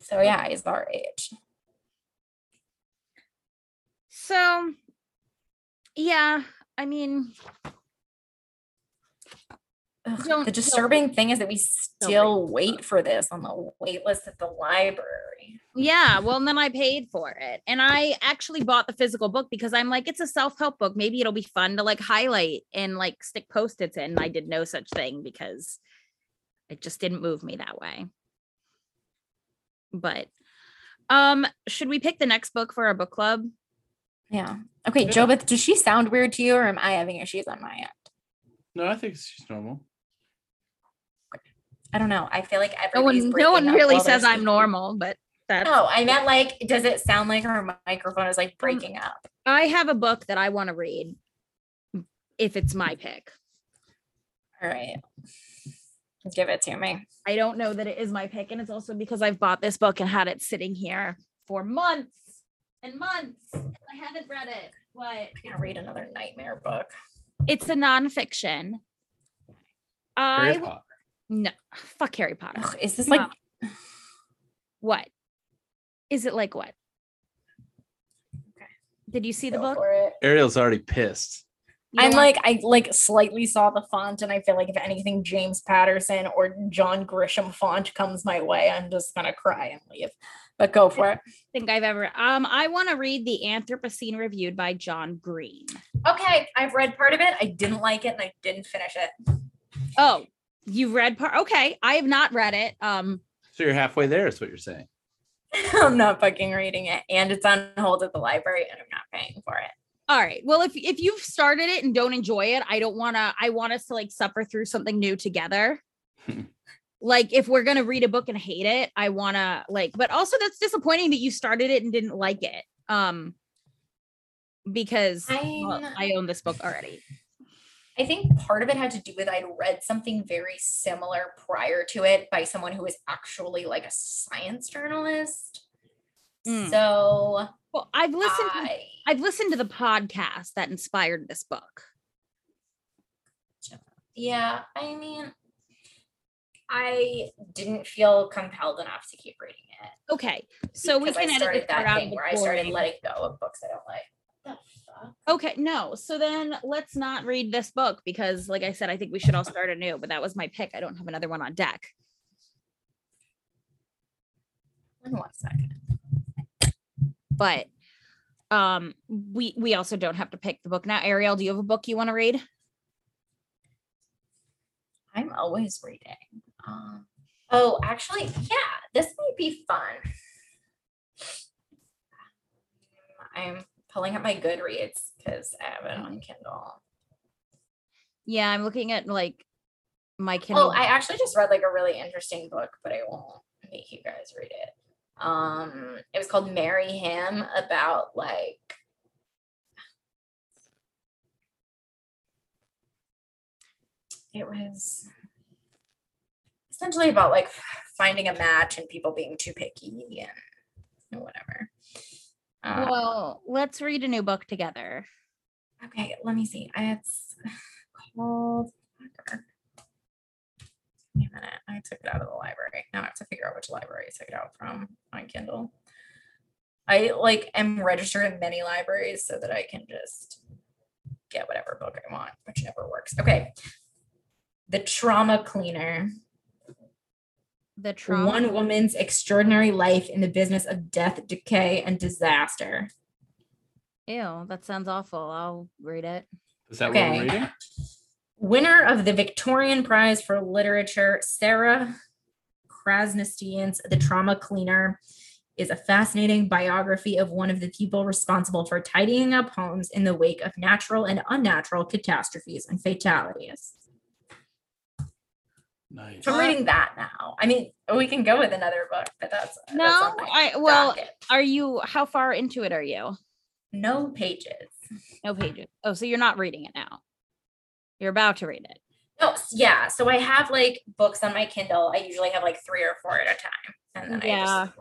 So yeah, he's our age. So, yeah, I mean, Ugh, the disturbing thing is that we still wait for this on the wait list at the library. yeah. Well, and then I paid for it, and I actually bought the physical book because I'm like, it's a self help book. Maybe it'll be fun to like highlight and like stick post its in. I did no such thing because it just didn't move me that way. But, um, should we pick the next book for our book club? Yeah. Okay, Yeah. Jobeth, does she sound weird to you or am I having issues on my end? No, I think she's normal. I don't know. I feel like No one, no one really says I'm normal, but that's. No, I meant like, does it sound like her microphone is like um, breaking up? I have a book that I want to read if it's my pick. All right. Give it to me. I don't know that it is my pick. And it's also because I've bought this book and had it sitting here for months and months. and I haven't read it. What? I'm gonna read another nightmare book. It's a nonfiction. I Harry w- Potter. no fuck Harry Potter. Ugh, is this like No. What? Is it like what? Okay. Did you see the book? Ariel's already pissed. You I'm like I like slightly saw the font, and I feel like if anything James Patterson or John Grisham font comes my way, I'm just gonna cry and leave. But go for it. think I've ever. Um, I want to read the Anthropocene reviewed by John Green. Okay, I've read part of it. I didn't like it, and I didn't finish it. Oh, you've read part? Okay, I have not read it. Um, So you're halfway there, is what you're saying. I'm not fucking reading it, and it's on hold at the library, and I'm not paying for it. all right. Well, if if you've started it and don't enjoy it, I don't want to. I want us to like suffer through something new together. like if we're gonna read a book and hate it, I want to like. But also, that's disappointing that you started it and didn't like it. Um, because well, I'm- own this book already. I think part of it had to do with I'd read something very similar prior to it by someone who was actually like a science journalist. Mm. So Well, I've listened. I I've listened to the podcast that inspired this book. yeah, I mean I didn't feel compelled enough to keep reading it. Okay, so we because I can edit started part that out thing the where I started letting go of books I don't like. Okay, no. So then let's not read this book because, like I said, I think we should all start anew. But that was my pick. I don't have another one on deck. In one second. But um, we we also don't have to pick the book now. Ariel, do you have a book you want to read? I'm always reading. Um, oh, actually, yeah, this might be fun. I'm pulling up my Goodreads because I have it on Kindle. Yeah, I'm looking at like my Kindle. Oh, I actually just read like a really interesting book, but I won't make you guys read it. Um, it was called Marry Him about like it was essentially about like finding a match and people being too picky and, and whatever. Um, well, let's read a new book together. Okay, let me see. It's called. Wait a minute. I took it out of the library. Now I have to figure out which library I took it out from on Kindle. I like am registered in many libraries so that I can just get whatever book I want, which never works. Okay. The Trauma Cleaner. The trauma. One woman's extraordinary life in the business of death, decay, and disaster. Ew, that sounds awful. I'll read it. Is that what Okay. we're reading? Winner of the Victorian Prize for Literature, Sarah Krasnostein's The Trauma Cleaner is a fascinating biography of one of the people responsible for tidying up homes in the wake of natural and unnatural catastrophes and fatalities. Nice. So I'm reading that now. I mean, we can go with another book, but that's that's No, on my I well, docket. are you how far into it are you? no pages. No pages. Oh, so you're not reading it now. You're about to read it. No, yeah. So I have like books on my Kindle. I usually have like three or four at a time, and then I Yeah. just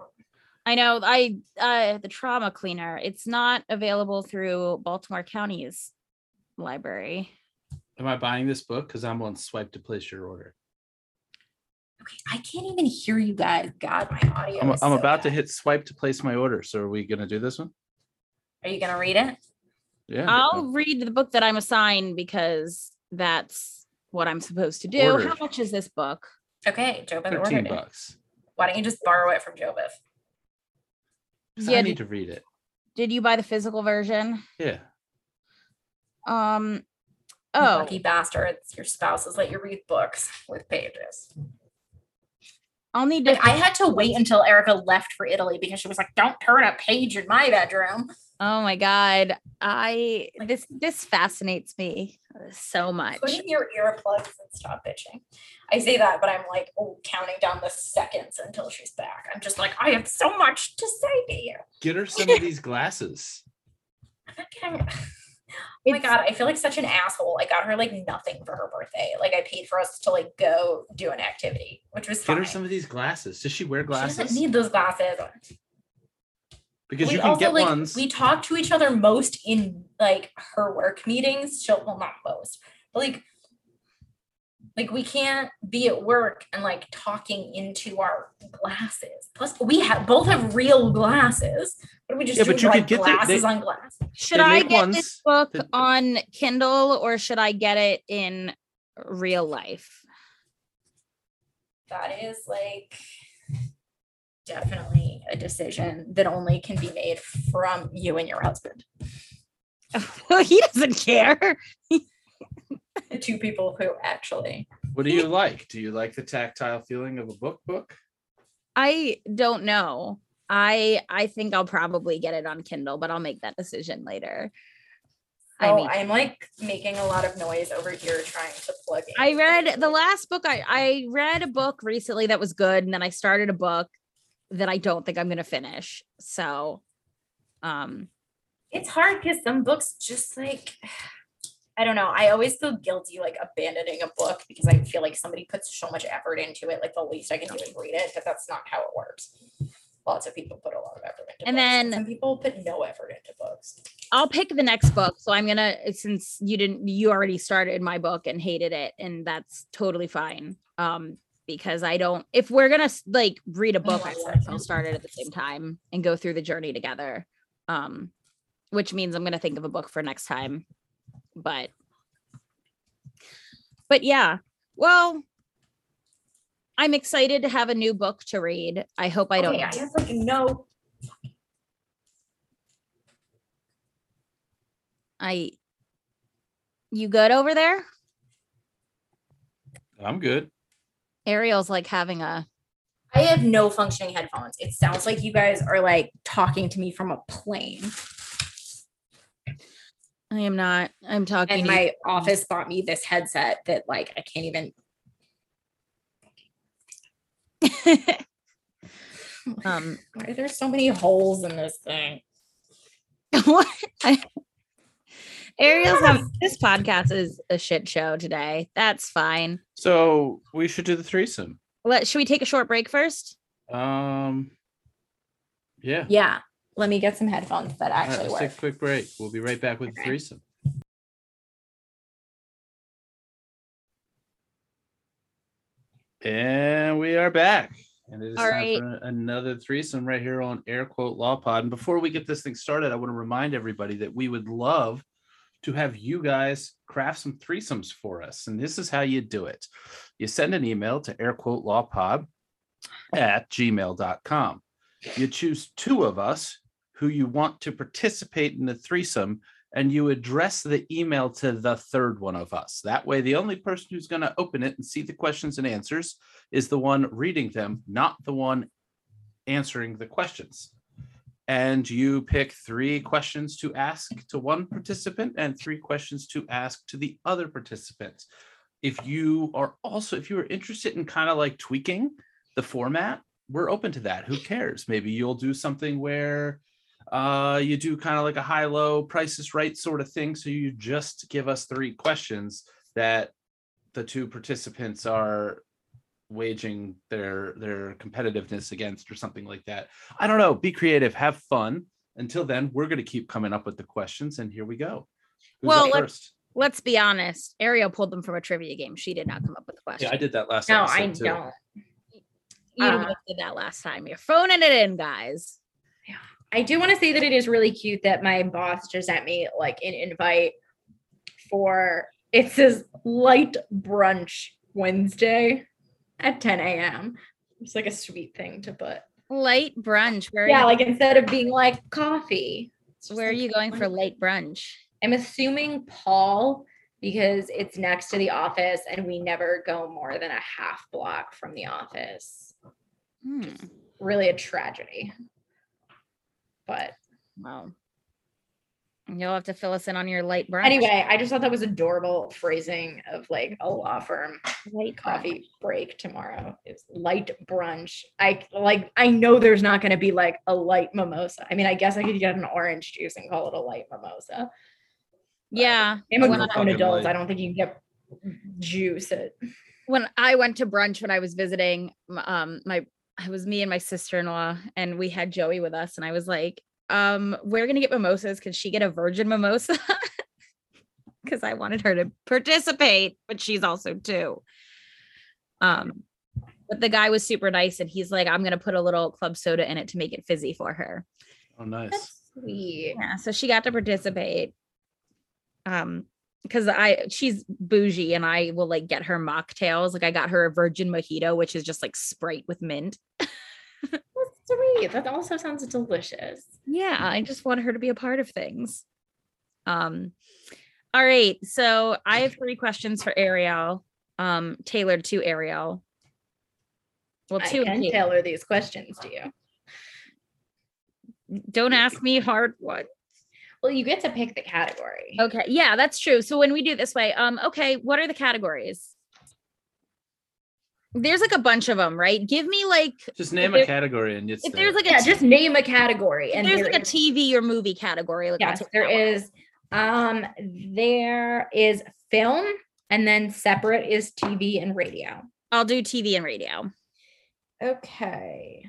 I know I uh the trauma cleaner. It's not available through Baltimore County's library. Am I buying this book? Because I'm on swipe to place your order. Okay, I can't even hear you guys. God, my audio. I'm, is I'm so about to hit swipe to place my order. So are we gonna do this one? Are you gonna read it? Yeah. I'll read the book that I'm assigned because that's what I'm supposed to do. How much is this book? Okay, Jobeth ordered Thirteen it. bucks. Why don't you just borrow it from Jobeth? 'Cause Yeah, I did- need to read it. Did you buy the physical version? Yeah. Um You oh lucky bastards! Your spouses let you read books with pages. I'll need to Like, I had to wait until Erica left for Italy because she was like, "Don't turn a page in my bedroom." Oh my god. I this this fascinates me so much. Put in your earplugs and stop bitching. I say that, but I'm like oh, counting down the seconds until she's back. I'm just like, I have so much to say to you. Get her some of these glasses. I'm not getting. Oh my god, I feel like such an asshole. I got her like nothing for her birthday. Like I paid for us to like go do an activity, which was Get fine. her some of these glasses. Does she wear She glasses? doesn't need those glasses. because we you can also get like ones. we talk to each other most in like her work meetings. She'll well not most, but like Like we can't be at work and like talking into our glasses. Plus, we have both have real glasses. What do we just Yeah, do? but you like could get the- glasses they- on glass. Should I make get this book that- on Kindle or should I get it in real life? That is like definitely a decision that only can be made from you and your husband. Well, he doesn't care. The two people who actually. What do you like? Do you like the tactile feeling of a book book? I don't know. I I think I'll probably get it on Kindle, but I'll make that decision later. I Oh, mean, I'm like making a lot of noise over here trying to plug in. I read the last book. I I read a book recently that was good, and then I started a book that I don't think I'm gonna finish. So, um, it's hard because some books just like I don't know. I always feel guilty like abandoning a book because I feel like somebody puts so much effort into it. Like the least I can do is read it, but that's not how it works. Lots of people put a lot of effort into it. And books, then- some people put no effort into books. I'll pick the next book. So I'm gonna since you didn't you already started my book and hated it, and that's totally fine. Um, because I don't if we're gonna like read a book, Oh, I I want to start it at the same time and go through the journey together. Um, which means I'm gonna think of a book for next time. But but yeah, well, I'm excited to have a new book to read. I hope I don't Okay, I have like no. I you good over there? I'm good. Ariel's like having a I have no functioning headphones. It sounds like you guys are like talking to me from a plane. I am not. I'm talking. And to you. my office bought me this headset that like I can't even. um Why are there so many holes in this thing? what? I, Ariel's having this podcast is a shit show today. That's fine. So we should do the threesome. Let should we take a short break first? Um, yeah. Yeah, let me get some headphones that All right, actually let's work. take a quick break. We'll be right back with the threesome. And we are back. And it is All time right. for another threesome right here on Air Quote Law Pod. And before we get this thing started, I want to remind everybody that we would love to have you guys craft some threesomes for us. And this is how you do it. You send an email to air quote law pod at gmail.com. You choose two of us who you want to participate in the threesome and you address the email to the third one of us. That way, the only person who's going to open it and see the questions and answers is the one reading them, not the one answering the questions. And you pick three questions to ask to one participant and three questions to ask to the other participant. If you are also, if you are interested in kind of like tweaking the format, we're open to that. Who cares? Maybe you'll do something where uh you do kind of like a high low price is right sort of thing so you just give us three questions that the two participants are waging their their competitiveness against or something like that i don't know be creative have fun until then we're going to keep coming up with the questions and here we go Who's Well, let's- first? Let's be honest. Ariel pulled them from a trivia game. She did not come up with the question. yeah i did that last time. No, I too. don't. you uh, did that last time. You're phoning it in, guys. I do want to say that it is really cute that my boss just sent me like an invite for it says light brunch Wednesday at 10 a.m. It's like a sweet thing to put. Light brunch. Where Yeah, like instead of being like coffee. where are you going for light- brunch? I'm assuming Paul because it's next to the office and we never go more than a half block from the office. Hmm. Really a tragedy. But Well, you'll have to fill us in on your light brunch. anyway, I just thought that was adorable phrasing of like a law firm light brunch. coffee break tomorrow is light brunch. I like I know there's not going to be like a light mimosa. I mean, I guess I could get an orange juice and call it a light mimosa. Yeah. I'm a grown adult. light. I don't think you can get juice at when I went to brunch when I was visiting, um, my it was me and my sister in law, and we had Joey with us, and I was like, um, we're gonna get mimosas. Can she get a virgin mimosa? because I wanted her to participate, but she's also two. Um, but the guy was super nice and he's like, I'm gonna put a little club soda in it to make it fizzy for her. Oh, nice. That's sweet. Yeah, so she got to participate. Um, because I she's bougie and I will like get her mocktails. Like I got her a virgin mojito, which is just like Sprite with mint. That's sweet. That also sounds delicious. Yeah, I just want her to be a part of things. Um, all right. So I have three questions for Ariel, um, tailored to Ariel. Well, I can tailor these questions to you. Don't ask me hard ones. Well, you get to pick the category. Okay. Yeah, that's true. So when we do it this way, um, okay, what are the categories? There's like a bunch of them, right? Give me like Just name a category and it's if there's like a Yeah, t- just name a category. if And there's there like a TV or movie category. Like I'll yes, take there that one. is. Um, there is film, and then separate is TV and radio. I'll do TV and radio. Okay.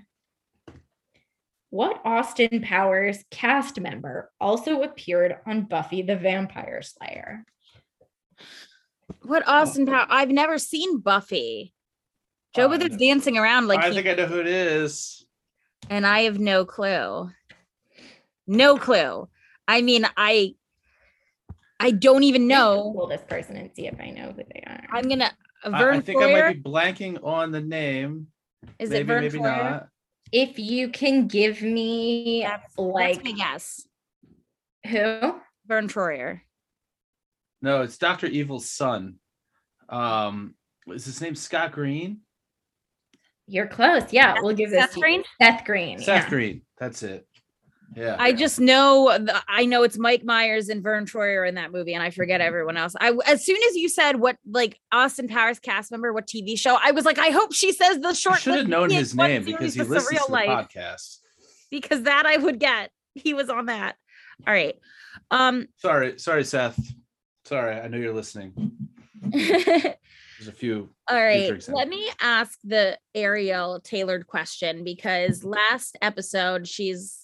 What Austin Powers cast member also appeared on Buffy the Vampire Slayer? What Austin Power? I've never seen Buffy. Joe Oh, was dancing around like I he- think I know who it is. and I have no clue. No clue. I mean, I I don't even know. Google this person and see if I know who they are. I'm gonna uh, I- Verne I think I might be blanking on the name. Is maybe, it Verne maybe Troyer? not. If you can give me That's, like that's my guess. who? Verne Troyer. No, it's Dr. Evil's son. Um, is his name Scott Green? You're close. Yeah, we'll give this Seth to you. Green? Seth Green. Seth yeah. Green. That's it. Yeah. I just know the, I know it's Mike Myers and Verne Troyer in that movie, and I forget everyone else. I as soon as you said what like Austin Powers cast member, what TV show, I was like, I hope she says the I short. should have known his name because he listens to the Life, podcast. because that I would get. He was on that. All right. Um. Sorry, sorry, Seth. Sorry, I know you're listening. There's a few. All right. Let me ask the Ariel tailored question because last episode she's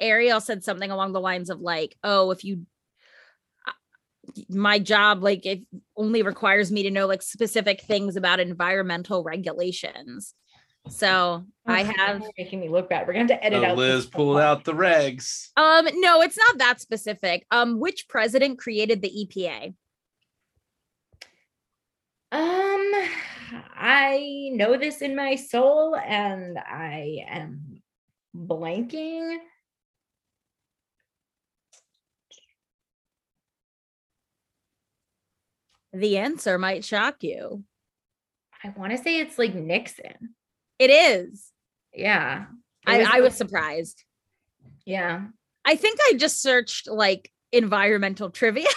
Ariel said something along the lines of like, "Oh, if you." my job like it only requires me to know like specific things about environmental regulations so i have you're making me look bad. We're gonna have to edit So out. Liz pulled out the regs. um no it's not that specific um which president created the epa Um, I know this in my soul, and I am blanking. The answer might shock you I want to say it's like Nixon. it is Yeah. It i, I was surprised Yeah. i think i just searched like environmental trivia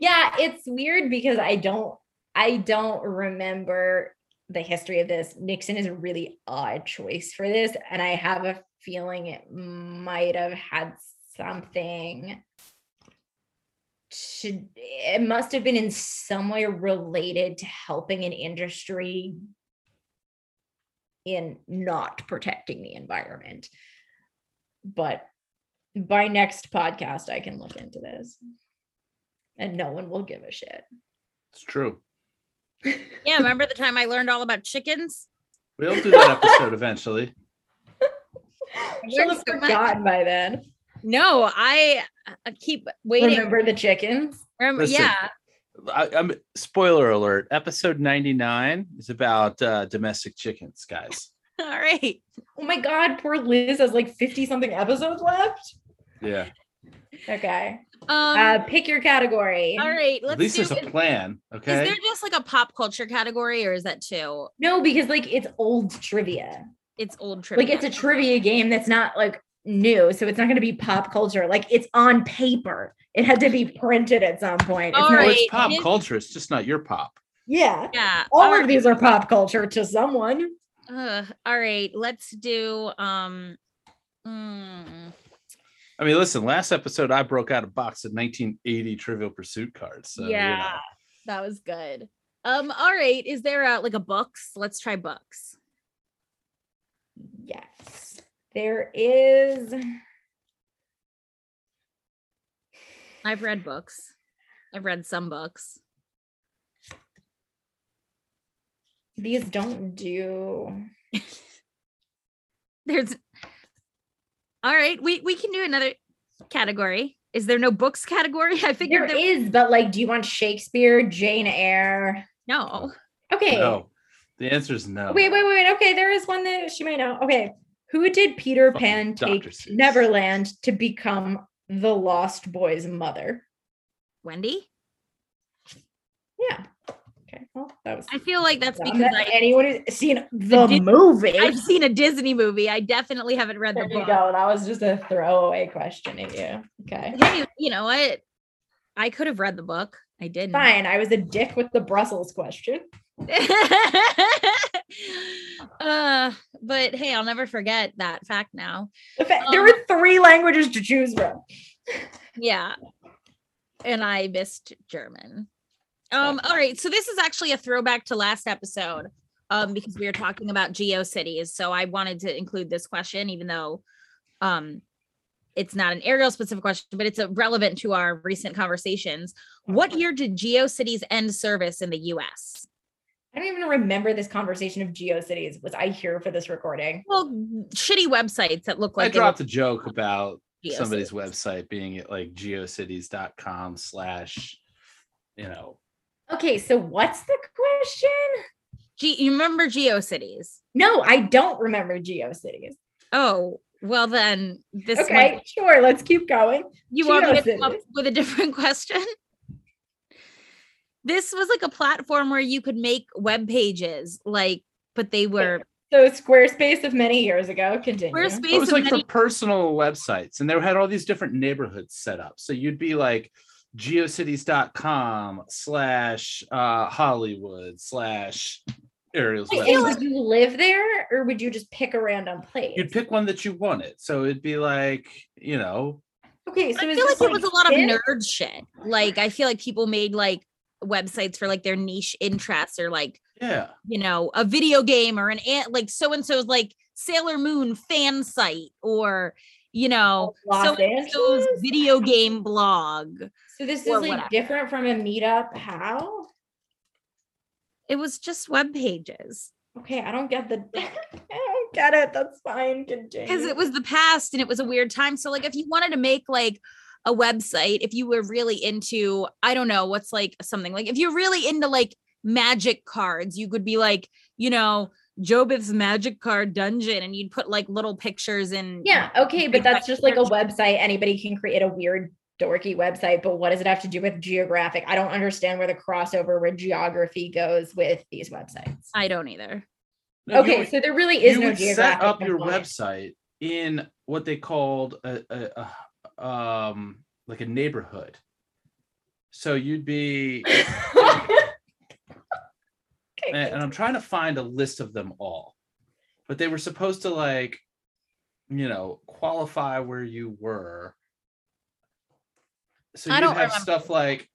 Yeah, it's weird because I don't I don't remember the history of this. Nixon is a really odd choice for this and I have a feeling it might have had something to it must have been in some way related to helping an industry in not protecting the environment. But by next podcast I can look into this and no one will give a shit. It's true. yeah remember the time i learned all about chickens We'll do that episode eventually. She'll have forgotten by then. No i, I keep waiting Remember the chickens? Remember- Listen. yeah I, I'm spoiler alert. Episode 99 is about uh, domestic chickens, guys. all right Oh my god, poor Liz has like 50 something episodes left. Yeah. Okay. um Uh pick your category. all right let's At least do there's a is- plan. Is there just like a pop culture category or is that two? No, because like it's old trivia. It's old trivia. Like it's a trivia game that's not like new, so it's not going to be pop culture. Like it's on paper. It had to be printed at some point. It's All not- right. it's pop Dis- culture. It's just not your pop. yeah. yeah. All right. of these are pop culture to someone. Ugh, all right. Let's do um mm, I mean, listen, last episode I broke out a box of 1980 Trivial Pursuit cards. So, you yeah. know. That was good. Um, all right. Is there a like a books? Let's try books. Yes. There is I've read books. I've read some books. These don't do. There's all right. We we can do another category. Is there no books category? I figured There there, is, but like, do you want Shakespeare, Jane Eyre? no. Okay. No. The answer is no. Wait, wait, wait. Okay, there is one that she might know. Okay. Who did Peter Fucking Pan take Dr. Seuss. Neverland to become the Lost Boy's mother? Wendy? Yeah. Okay. Well, that was I feel like that's dumb because that I, anyone who's seen the Dis- movie. I've seen a Disney movie. I definitely haven't read the book. there you book. go. That was just a throwaway question at you. Okay. Hey, you know what? I could have read the book. I didn't. Fine. I was a dick with the Brussels question. uh, but hey, I'll never forget that fact now. The fa- there Um, were three languages to choose from. Yeah. And I missed German. Um, all right. So this is actually a throwback to last episode. Um, because we were talking about GeoCities. So I wanted to include this question, even though um it's not an Ariel specific question, but it's a relevant to our recent conversations. What year did GeoCities end service in the US? I don't even remember this conversation of GeoCities. Was I here for this recording? Well, shitty websites that look like I dropped were a joke about GeoCities. somebody's website being at like geocities.com slash, you know, Okay, so what's the question? Ge- you remember GeoCities? No, I don't remember GeoCities. Oh, well then this Okay, might sure. Let's keep going. You want me to come up with a different question? This was like a platform where you could make web pages, like, but they were So Squarespace of many years ago. Continue. Squarespace. it was of like many- for personal websites and they had all these different neighborhoods set up. So you'd be like geocities.com slash uh, Hollywood slash Ariel's Wait, website. would you live there or would you just pick a random place? You'd pick one that you wanted. So it'd be like, you know, okay, so I feel like this it was a lot of nerd shit. Like, I feel like people made like websites for like their niche interests or like, yeah. you know, a video game or an ant, like so and so's like Sailor Moon fan site or, you know, oh, so and so's video game blog. So this is like whatever. different from a meetup. How? It was just web pages. Okay, I don't get the. I don't get it. That's fine. Continue. because it was the past and it was a weird time. So, like, if you wanted to make like a website, if you were really into, I don't know, what's like something like if you're really into like magic cards, you could be like, you know, Jobeth's magic card dungeon, and you'd put like little pictures in. Yeah, okay, but that's just like a website. Anybody can create a weird dorky website, but what does it have to do with geographic? I don't understand where the crossover where geography goes with these websites. I don't either. No, okay, would- so there really is you no would geographic. set up your website in what they called a, a, a um like a neighborhood. So you'd be and, i'm trying to find a list of them all. But they were supposed to like you know qualify where you were. So you'd have remember. stuff like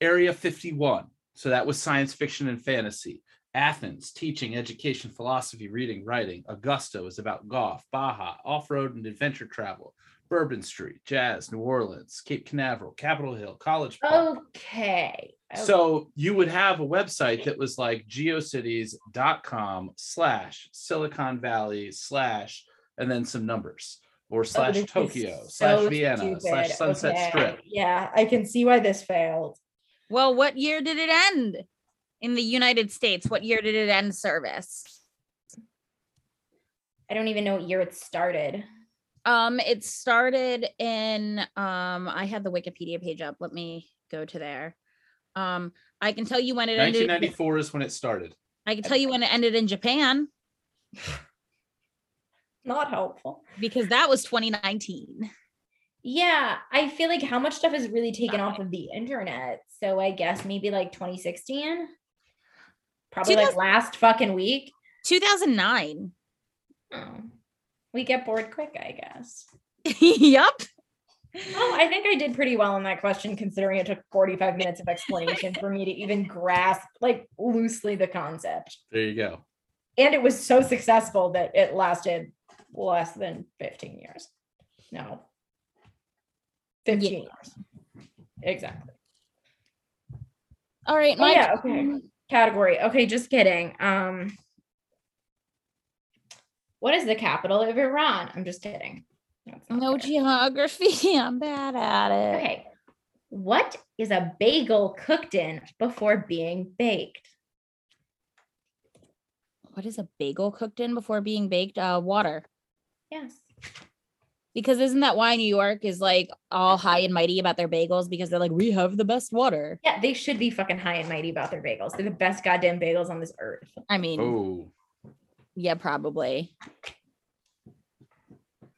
area 51 so that was science fiction and fantasy Athens, teaching, education, philosophy, reading, writing. Augusta was about golf, Baja, off road and adventure travel. Bourbon Street, jazz, New Orleans, Cape Canaveral, Capitol Hill, College Park. okay. okay. So you would have a website that was like geocities.com slash Silicon Valley slash and then some numbers or oh, slash Oh, Tokyo so slash Vienna slash. Sunset Okay, Strip. Yeah, I can see why this failed. Well, what year did it end in the United States? What year did it end service? I don't even know what year it started. Um, it started in um, I had the Wikipedia page up. Let me go to there. Um, I can tell you when it ended. 1994 is when it started. I can tell you when it ended in Japan Not helpful. because that was 2019. Yeah, I feel like how much stuff is really taken off of the internet. So I guess maybe like 2016. Probably like last fucking week. 2009. Oh, we get bored quick, I guess. yup. Oh, I think I did pretty well on that question considering it took 45 minutes of explanation for me to even grasp like loosely the concept. There you go. And it was so successful that it lasted less than 15 years. No. 15 years. exactly. All right, Oh, yeah, okay. Category. Okay, just kidding. Um, what is the capital of Iran? I'm just kidding. No, it's not no there. geography. I'm bad at it. Okay. What is a bagel cooked in before being baked? What is a bagel cooked in before being baked? Uh, water. Yes. Because isn't that why New York is like all high and mighty about their bagels because they're like, we have the best water. Yeah, they should be fucking high and mighty about their bagels. They're the best goddamn bagels on this earth. I mean, Oh, yeah, probably.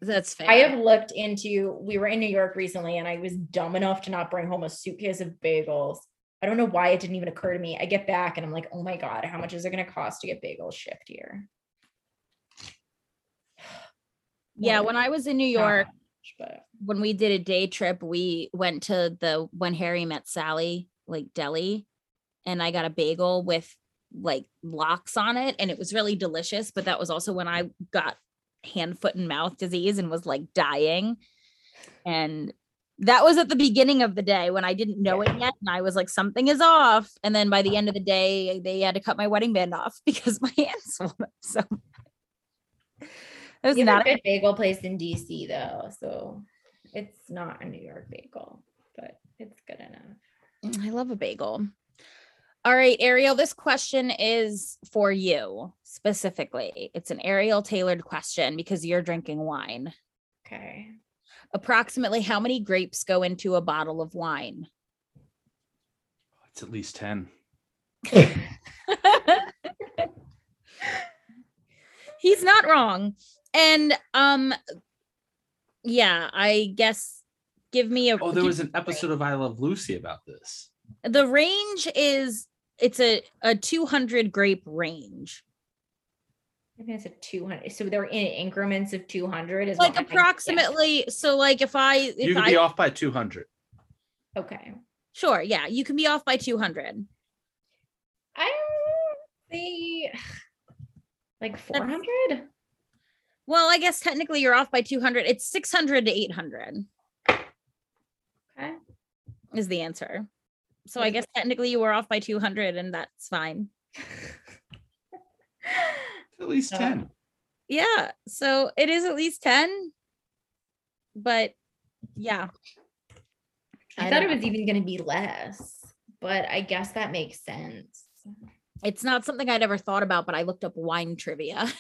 That's fair. I have looked into, we were in New York recently and I was dumb enough to not bring home a suitcase of bagels. I don't know why it didn't even occur to me. I get back and I'm like, oh my God, how much is it going to cost to get bagels shipped here? Yeah, when I was in New York, but when we did a day trip, we went to the when Harry met Sally, like deli, and I got a bagel with like lox on it, and it was really delicious. But that was also when I got hand, foot, and mouth disease and was like dying. And that was at the beginning of the day when I didn't know it yet. And I was like, something is off. And then by the end of the day, they had to cut my wedding band off because my hands swelled up so. It was we have a good bagel place in DC though, so it's not a New York bagel, but it's good enough. I love a bagel. All right, Ariel, this question is for you specifically. It's an Ariel tailored question because you're drinking wine. Okay. Approximately how many grapes go into a bottle of wine? Oh, it's at least 10. He's not wrong. And um yeah, I guess give me a Oh, there was an a episode of I Love Lucy about this. The range is it's a a 200 grape range. I think it's a 200. So they're in increments of 200 is Like what I'm approximately so like if I if you could I be off by 200. Okay. Sure. Yeah. You can be off by 200. I don't say like 400. Well, I guess technically you're off by 200. It's 600 to 800 Okay. is the answer. So I guess technically you were off by 200 and that's fine. At least Uh, 10. Yeah. So it is at least 10. But yeah. I, I thought don't it was even going to be less, but I guess that makes sense. It's not something I'd ever thought about, but I looked up wine trivia.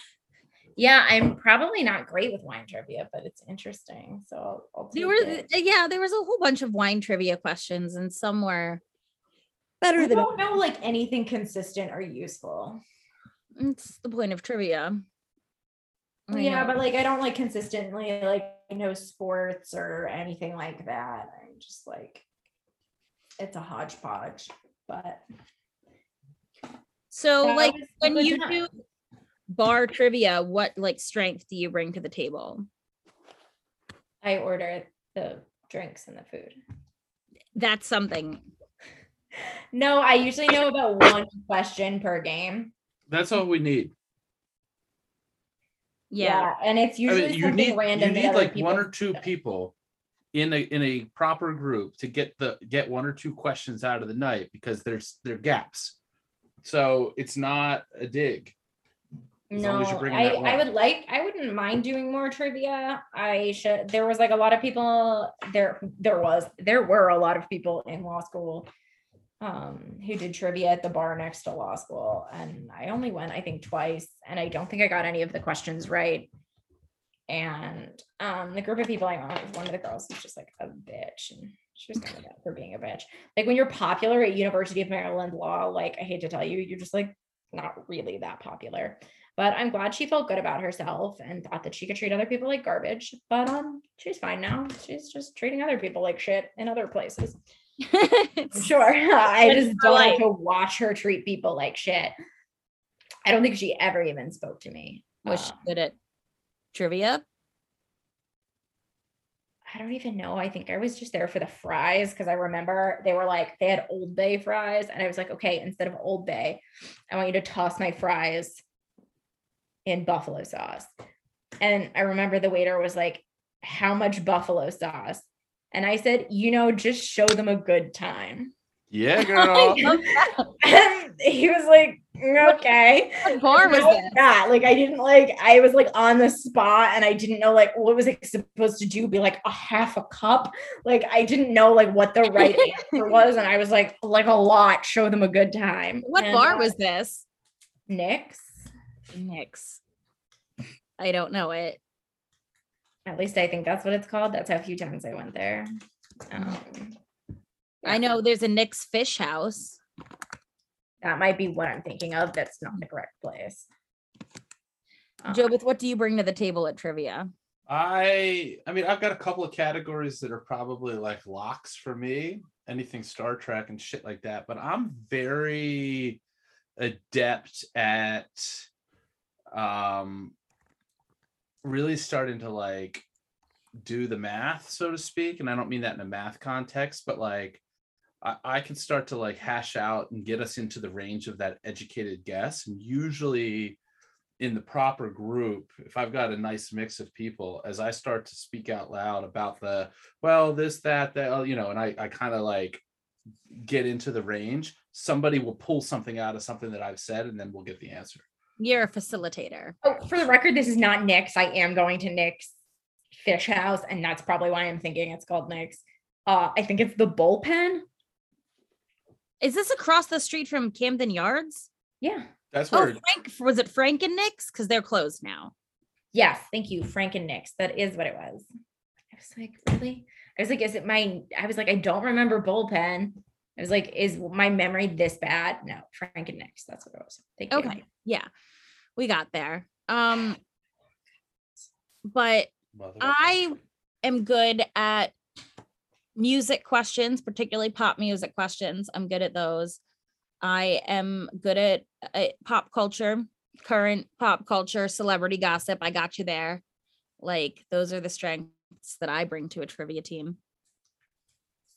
Yeah, I'm probably not great with wine trivia, but it's interesting. So I'll, I'll There were it. Uh, yeah, there was a whole bunch of wine trivia questions and some were better I than don't know like anything consistent or useful. it's the point of trivia. I Yeah, know. but like I don't like consistently like know sports or anything like that. I'm just like it's a hodgepodge. But so that like when you time. do bar trivia, what like strength do you bring to the table? I order the drinks and the food. That's something. No, I usually know about one question per game. That's all we need. Yeah. and it's I usually mean, you something need random. you need like one or two people in a in a proper group to get the get one or two questions out of the night because there's there are gaps. So it's not a dig. As No, long as you're I, I would like, I wouldn't mind doing more trivia. I should, there was like a lot of people there, there was, there were a lot of people in law school um, who did trivia at the bar next to law school. And I only went, I think twice, and I don't think I got any of the questions right. And um, the group of people I went with, one of the girls was just like a bitch. And she was kind of for being a bitch. Like when you're popular at University of Maryland Law, like I hate to tell you, you're just like not really that popular but I'm glad she felt good about herself and thought that she could treat other people like garbage. But um, she's fine now. She's just treating other people like shit in other places. I'm sure. I just don't like to watch her treat people like shit. I don't think she ever even spoke to me. Was she Um, good at trivia? I don't even know. I think I was just there for the fries because I remember they were like they had Old Bay fries, and I was like, okay, instead of Old Bay, I want you to toss my fries in buffalo sauce. And I remember the waiter was like, how much buffalo sauce? And I said, you know, just show them a good time. Yeah, girl. and he was like, okay. What bar was No, this? That like I didn't like I was like on the spot and I didn't know like what was I supposed to do? Be like a half a cup? Like I didn't know like what the right answer was, and I was like like a lot. Show them a good time. What And, bar was this? Nick's? Nick's. I don't know it. At least I think that's what it's called. That's how few times I went there. Um, I know there's a Nick's Fish House. that might be what I'm thinking of. That's not the correct place. Um, Jobeth, what do you bring to the table at trivia? I I mean I've got a couple of categories that are probably like locks for me. Anything Star Trek and shit like that. But I'm very adept at um really starting to like do the math, so to speak. And I don't mean that in a math context, but like I, I can start to like hash out and get us into the range of that educated guess. And usually in the proper group, if I've got a nice mix of people, as I start to speak out loud about the, well, this, that, that, oh, you know, and I, I kind of like get into the range, somebody will pull something out of something that I've said, and then we'll get the answer. You're a facilitator. Oh, for the record, this is not Nick's. I am going to Nick's Fish House, and that's probably why I'm thinking it's called Nick's. Uh, I think it's the bullpen. Is this across the street from Camden Yards? Yeah. That's Oh, Frank was it Frank and Nick's? Because they're closed now. Yes, thank you, Frank and Nick's. That is what it was. I was like, really? I was like, is it my? I was like, I don't remember bullpen. I was like, is my memory this bad? No, Frank and Nick's. That's what it was. Thank you. Okay. Yeah. We got there. Um but I am good at music questions, particularly pop music questions. I'm good at those. I am good at uh, pop culture, current pop culture, celebrity gossip. I got you there. Like those are the strengths that I bring to a trivia team.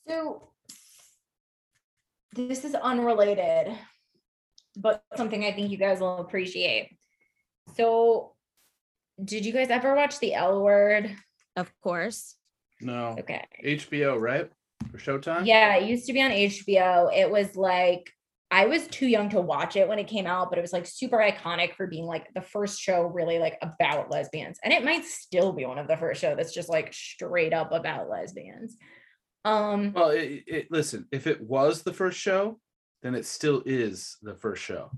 So this is unrelated, but something I think you guys will appreciate. So, did you guys ever watch the L Word? Of course. no Okay. HBO, right? For Showtime? Yeah, it used to be on HBO. It was like I was too young to watch it when it came out, but it was like super iconic for being like the first show really like about lesbians. And it might still be one of the first show that's just like straight up about lesbians. Um Well, it, it, listen, if it was the first show, then it still is the first show.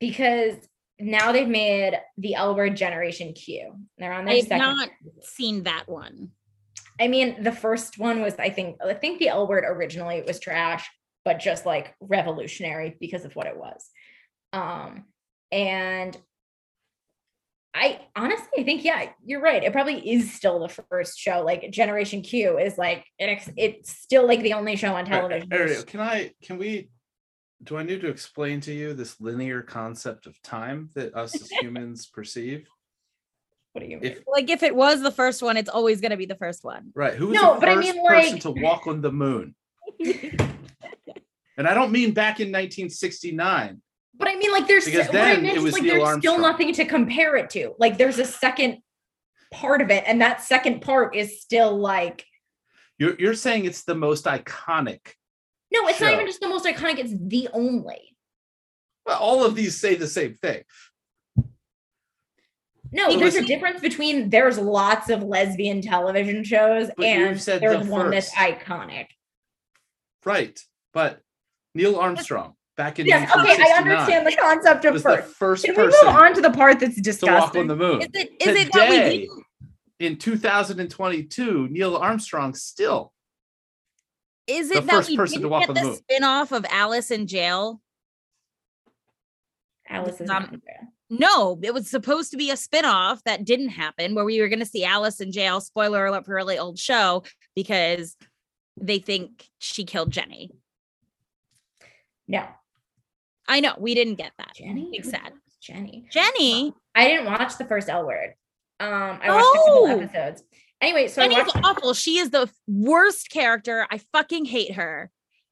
because now they've made the L Word Generation Q. They're on their I've second. not seen that one. I mean, the first one was, I think, I think the L Word originally was trash, but just like revolutionary because of what it was. Um, and I honestly, I think, yeah, you're right. It probably is still the first show. Like Generation Q is like, it, it's still like the only show on Ar- Ar- television. Ariel, can I, can we, do I need to explain to you this linear concept of time that us as humans perceive? What do you mean? If Like if it was the first one, it's always going to be the first one. right, who was No, the but I first mean, person like- to walk on the moon? And I don't mean back in 1969. But I mean, like, there's Because still, what I then meant it is, was like, Neil there's still Armstrong. nothing to compare it to. Like, there's a second part of it, and that second part is still like, You're you're saying it's the most iconic. no, it's not even just the most iconic; it's the only. Well, all of these say the same thing. No, Well, there's a difference between there's lots of lesbian television shows and said there's the one that's iconic. Right. But Neil Armstrong back in Yes, okay, I understand the concept of was the first. first Can we move on to the part that's to walk disgusting? on the moon. Is it is it that we Today, didn't in 2022, Neil Armstrong still. is the it that first we person to didn't walk get on the the moon. spin-off of Alice in Jail? Alice is Um, not there. No, it was supposed to be a spin-off that didn't happen where we were going to see Alice in jail. Spoiler alert for a really old show because they think she killed Jenny. No, I know we didn't get that. Jenny. Big sad. was Jenny. Jenny, I didn't watch the first L word. Um, I watched a couple Oh! episodes. Anyway, so I Jenny's watched. awful. She is the worst character. I fucking hate her.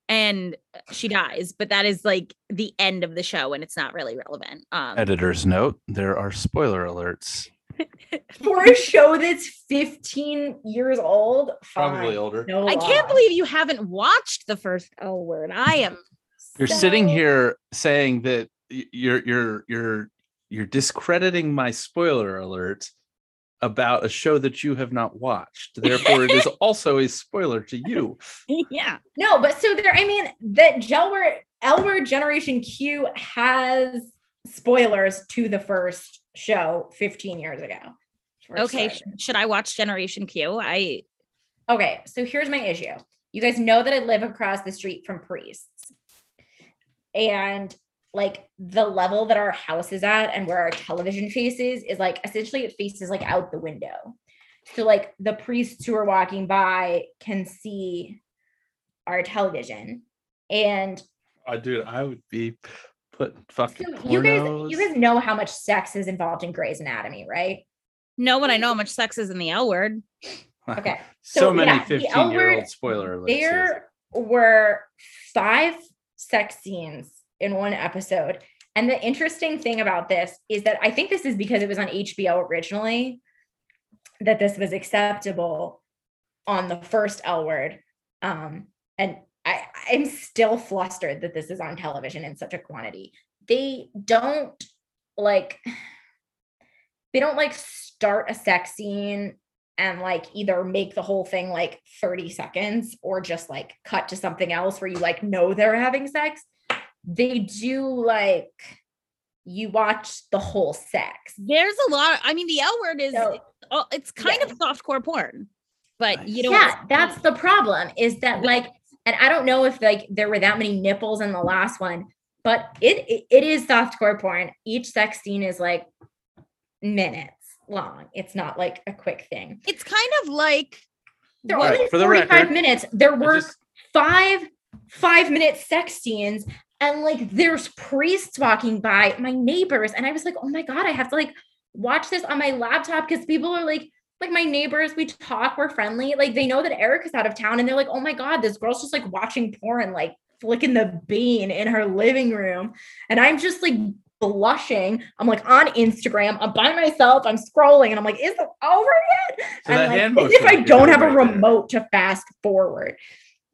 And she dies, but that is like the end of the show and it's not really relevant. Um Editor's note: There are spoiler alerts For a show that's 15 years old, Probably fine. older. No I can't believe you haven't watched the first L word. I am. You're sitting here saying that you're you're you're you're discrediting my spoiler alert about a show that you have not watched. Therefore, it is also a spoiler to you. yeah. No, but so there, I mean, that Gelward, L Word Generation Q has spoilers to the first show 15 years ago. Okay. sh- should I watch Generation Q? I Okay, so here's my issue. You guys know that I live across the street from priests. And like the level that our house is at and where our television faces is like essentially it faces like out the window. So like the priests who are walking by can see our television. And Oh, dude, I would be put fucking so you guys you guys know how much sex is involved in Grey's Anatomy, right? no but I know how much sex is in the L word. Okay. so, So, many yeah, 15 year old spoiler alerts. there were five sex scenes in one episode. And the interesting thing about this is that I think this is because it was on HBO originally that this was acceptable on the first L word. Um, and I, I'm still flustered that this is on television in such a quantity. They don't like, they don't like start a sex scene and like either make the whole thing like 30 seconds or just like cut to something else where you like know they're having sex. They do like you watch the whole sex. There's a lot. I mean, the L word is So- oh, it's kind Yeah. of softcore porn, but you know, yeah, that's the problem is that like, and I don't know if like there were that many nipples in the last one, but it it, it is softcore porn. Each sex scene is like minutes long. It's not like a quick thing. it's kind of like They're Right, only for the 45 record, minutes. There were just- five five minute sex scenes and like there's priests walking by my neighbors and i was like oh my god i have to like watch this on my laptop because people are like like my neighbors we talk we're friendly like they know that eric is out of town and they're like oh my god this girl's just like watching porn like flicking the bean in her living room and i'm just like blushing i'm like on instagram i'm by myself i'm scrolling and i'm like is it over yet So and that like, hand as if I don't doing have a right there. remote to fast forward.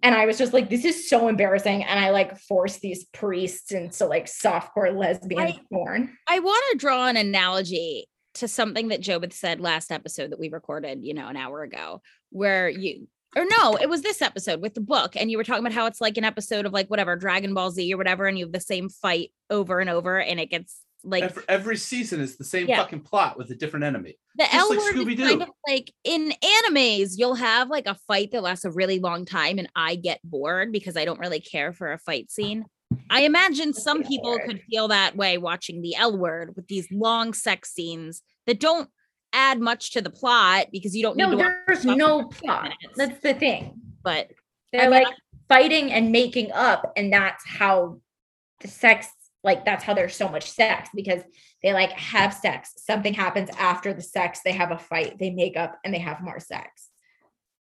And I was just like, this is so embarrassing. And I like forced these priests into like softcore lesbian I- porn. I want to draw an analogy to something that Jobeth said last episode that we recorded, you know, an hour ago, where you or no, it was this episode with the book, and you were talking about how it's like an episode of like whatever Dragon Ball Z or whatever, and you have the same fight over and over, and it gets like every, every season is the same Yeah. fucking plot with a different enemy. the just L like word is Scooby-Doo. kind of like in animes, you'll have like a fight that lasts a really long time, and I get bored because I don't really care for a fight scene. I imagine some people could feel that way watching the L word with these long sex scenes that don't add much to the plot because you don't need No, to there's no plot. minutes. That's the thing. but They're mean, like fighting and making up. And that's how the sex, like, that's how there's so much sex because they like have sex. Something happens after the sex. They have a fight, they make up, and they have more sex.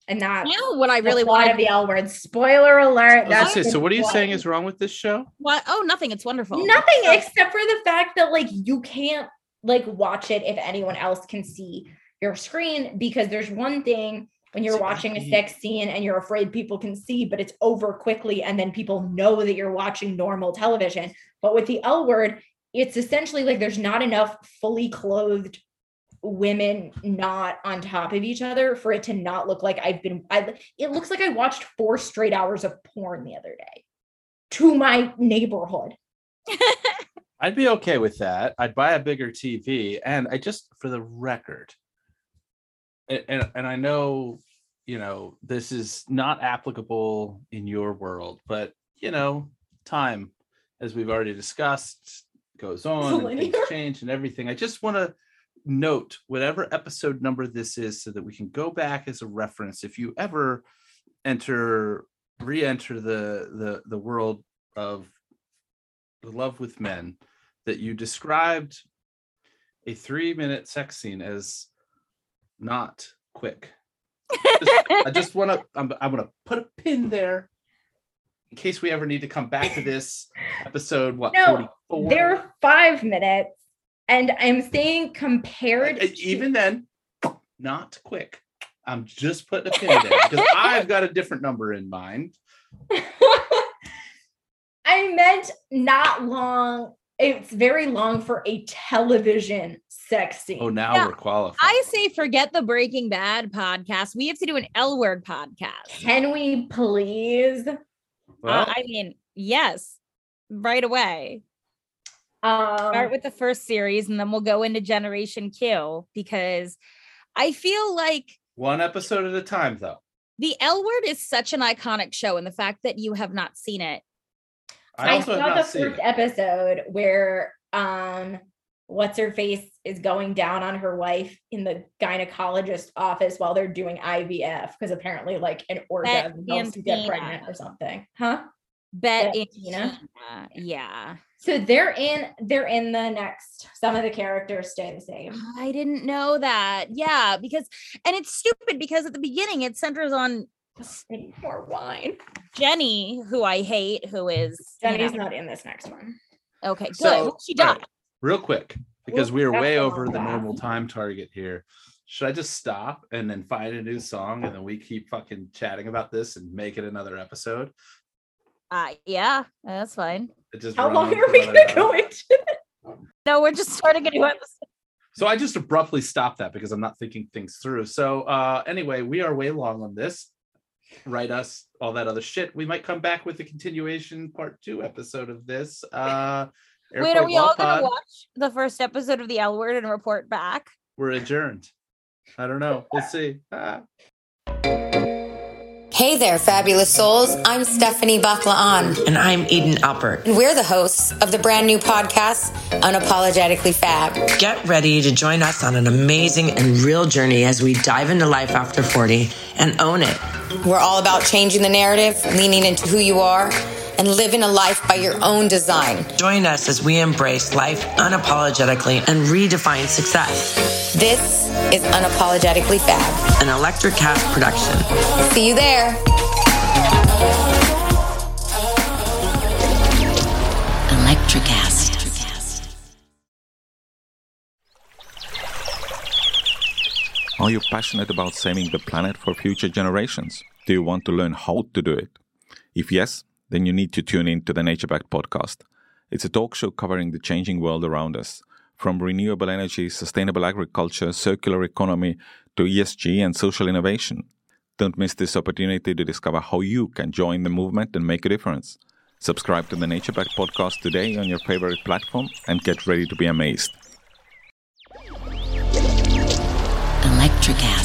And that's now what I really want of the L word. Spoiler alert. I was gonna That's say, so what are you saying is wrong with this show? what oh nothing, it's wonderful. Nothing So- except for the fact that like you can't like watch it if anyone else can see your screen because there's one thing when you're See, watching a sex scene and you're afraid people can see, but it's over quickly and then people know that you're watching normal television. But with the L word, it's essentially like there's not enough fully clothed women not on top of each other for it to not look like I've been I it looks like I watched four straight hours of porn the other day to my neighborhood. I'd be okay with that. I'd buy a bigger TV, and I just, for the record, and and, and I know, you know, this is not applicable in your world, but you know, time, as we've already discussed, goes on, and things change, and everything. I just want to note whatever episode number this is, so that we can go back as a reference. If you ever enter, re-enter the the the world of the love with men that you described a three minute sex scene as not quick. Just- I just want to, I'm, I'm going to put a pin there in case we ever need to come back to this episode. What, No, 44? They're five minutes And I'm saying compared Uh, Even then, not quick. I'm just putting a pin there because I've got a different number in mind. I meant not long. It's very long for a television sex scene. Oh, now Yeah, we're qualified. I say forget the Breaking Bad podcast. We have to do an L word podcast. Can we please? Well, Uh, I mean, yes, right away. Um, Start with the first series and then we'll go into Generation Q because I feel like one episode at a time, though. the L word is such an iconic show, and the fact that you have not seen it. I I also have saw the not first it. episode where um what's her face is going down on her wife in the gynecologist office while they're doing IVF because apparently like an orgasm helps you get pregnant or something. Huh? Bette Yeah, in Tina. Tina. Yeah. So they're in they're in the next some of the characters stay the same. I didn't know that. Yeah, because and it's stupid because at the beginning it centers on I more wine. Jenny, who I hate, who is you Jenny's know- not in this next one. okay. Good. So, she died. right, real quick, because we are way over the normal time target here. Should I just stop and then find a new song and then we keep fucking chatting about this and make it another episode? Uh, yeah, that's fine. It just How long are we gonna go hour. into? No, we're just starting a new episode. So I just abruptly stopped that because I'm not thinking things through. So uh anyway, we are way long on this. Write us all that other shit. We might come back with a continuation part two episode of this. Uh Wait, are we all gonna watch the first episode of the L word and report back? We're adjourned. I don't know. We'll see. Ah. Hey there, fabulous souls. I'm Stephanie Baklaan, And I'm Eden Alpert. and we're the hosts of the brand new podcast, Unapologetically Fab. Get ready to join us on an amazing and real journey as we dive into life after 40 and own it. We're all about changing the narrative, leaning into who you are, and living a life by your own design. Join us as we embrace life unapologetically and redefine success. This is Unapologetically Fab. An Electricast production. See you there. Electricast. Are you passionate about saving the planet for future generations? Do you want to learn how to do it? If yes, then you need to tune in to the Nature Back podcast. It's a talk show covering the changing world around us, from renewable energy, sustainable agriculture, circular economy, to ESG and social innovation. Don't miss this opportunity to discover how you can join the movement and make a difference. Subscribe to the Nature Back podcast today on your favorite platform and get ready to be amazed. Electricast.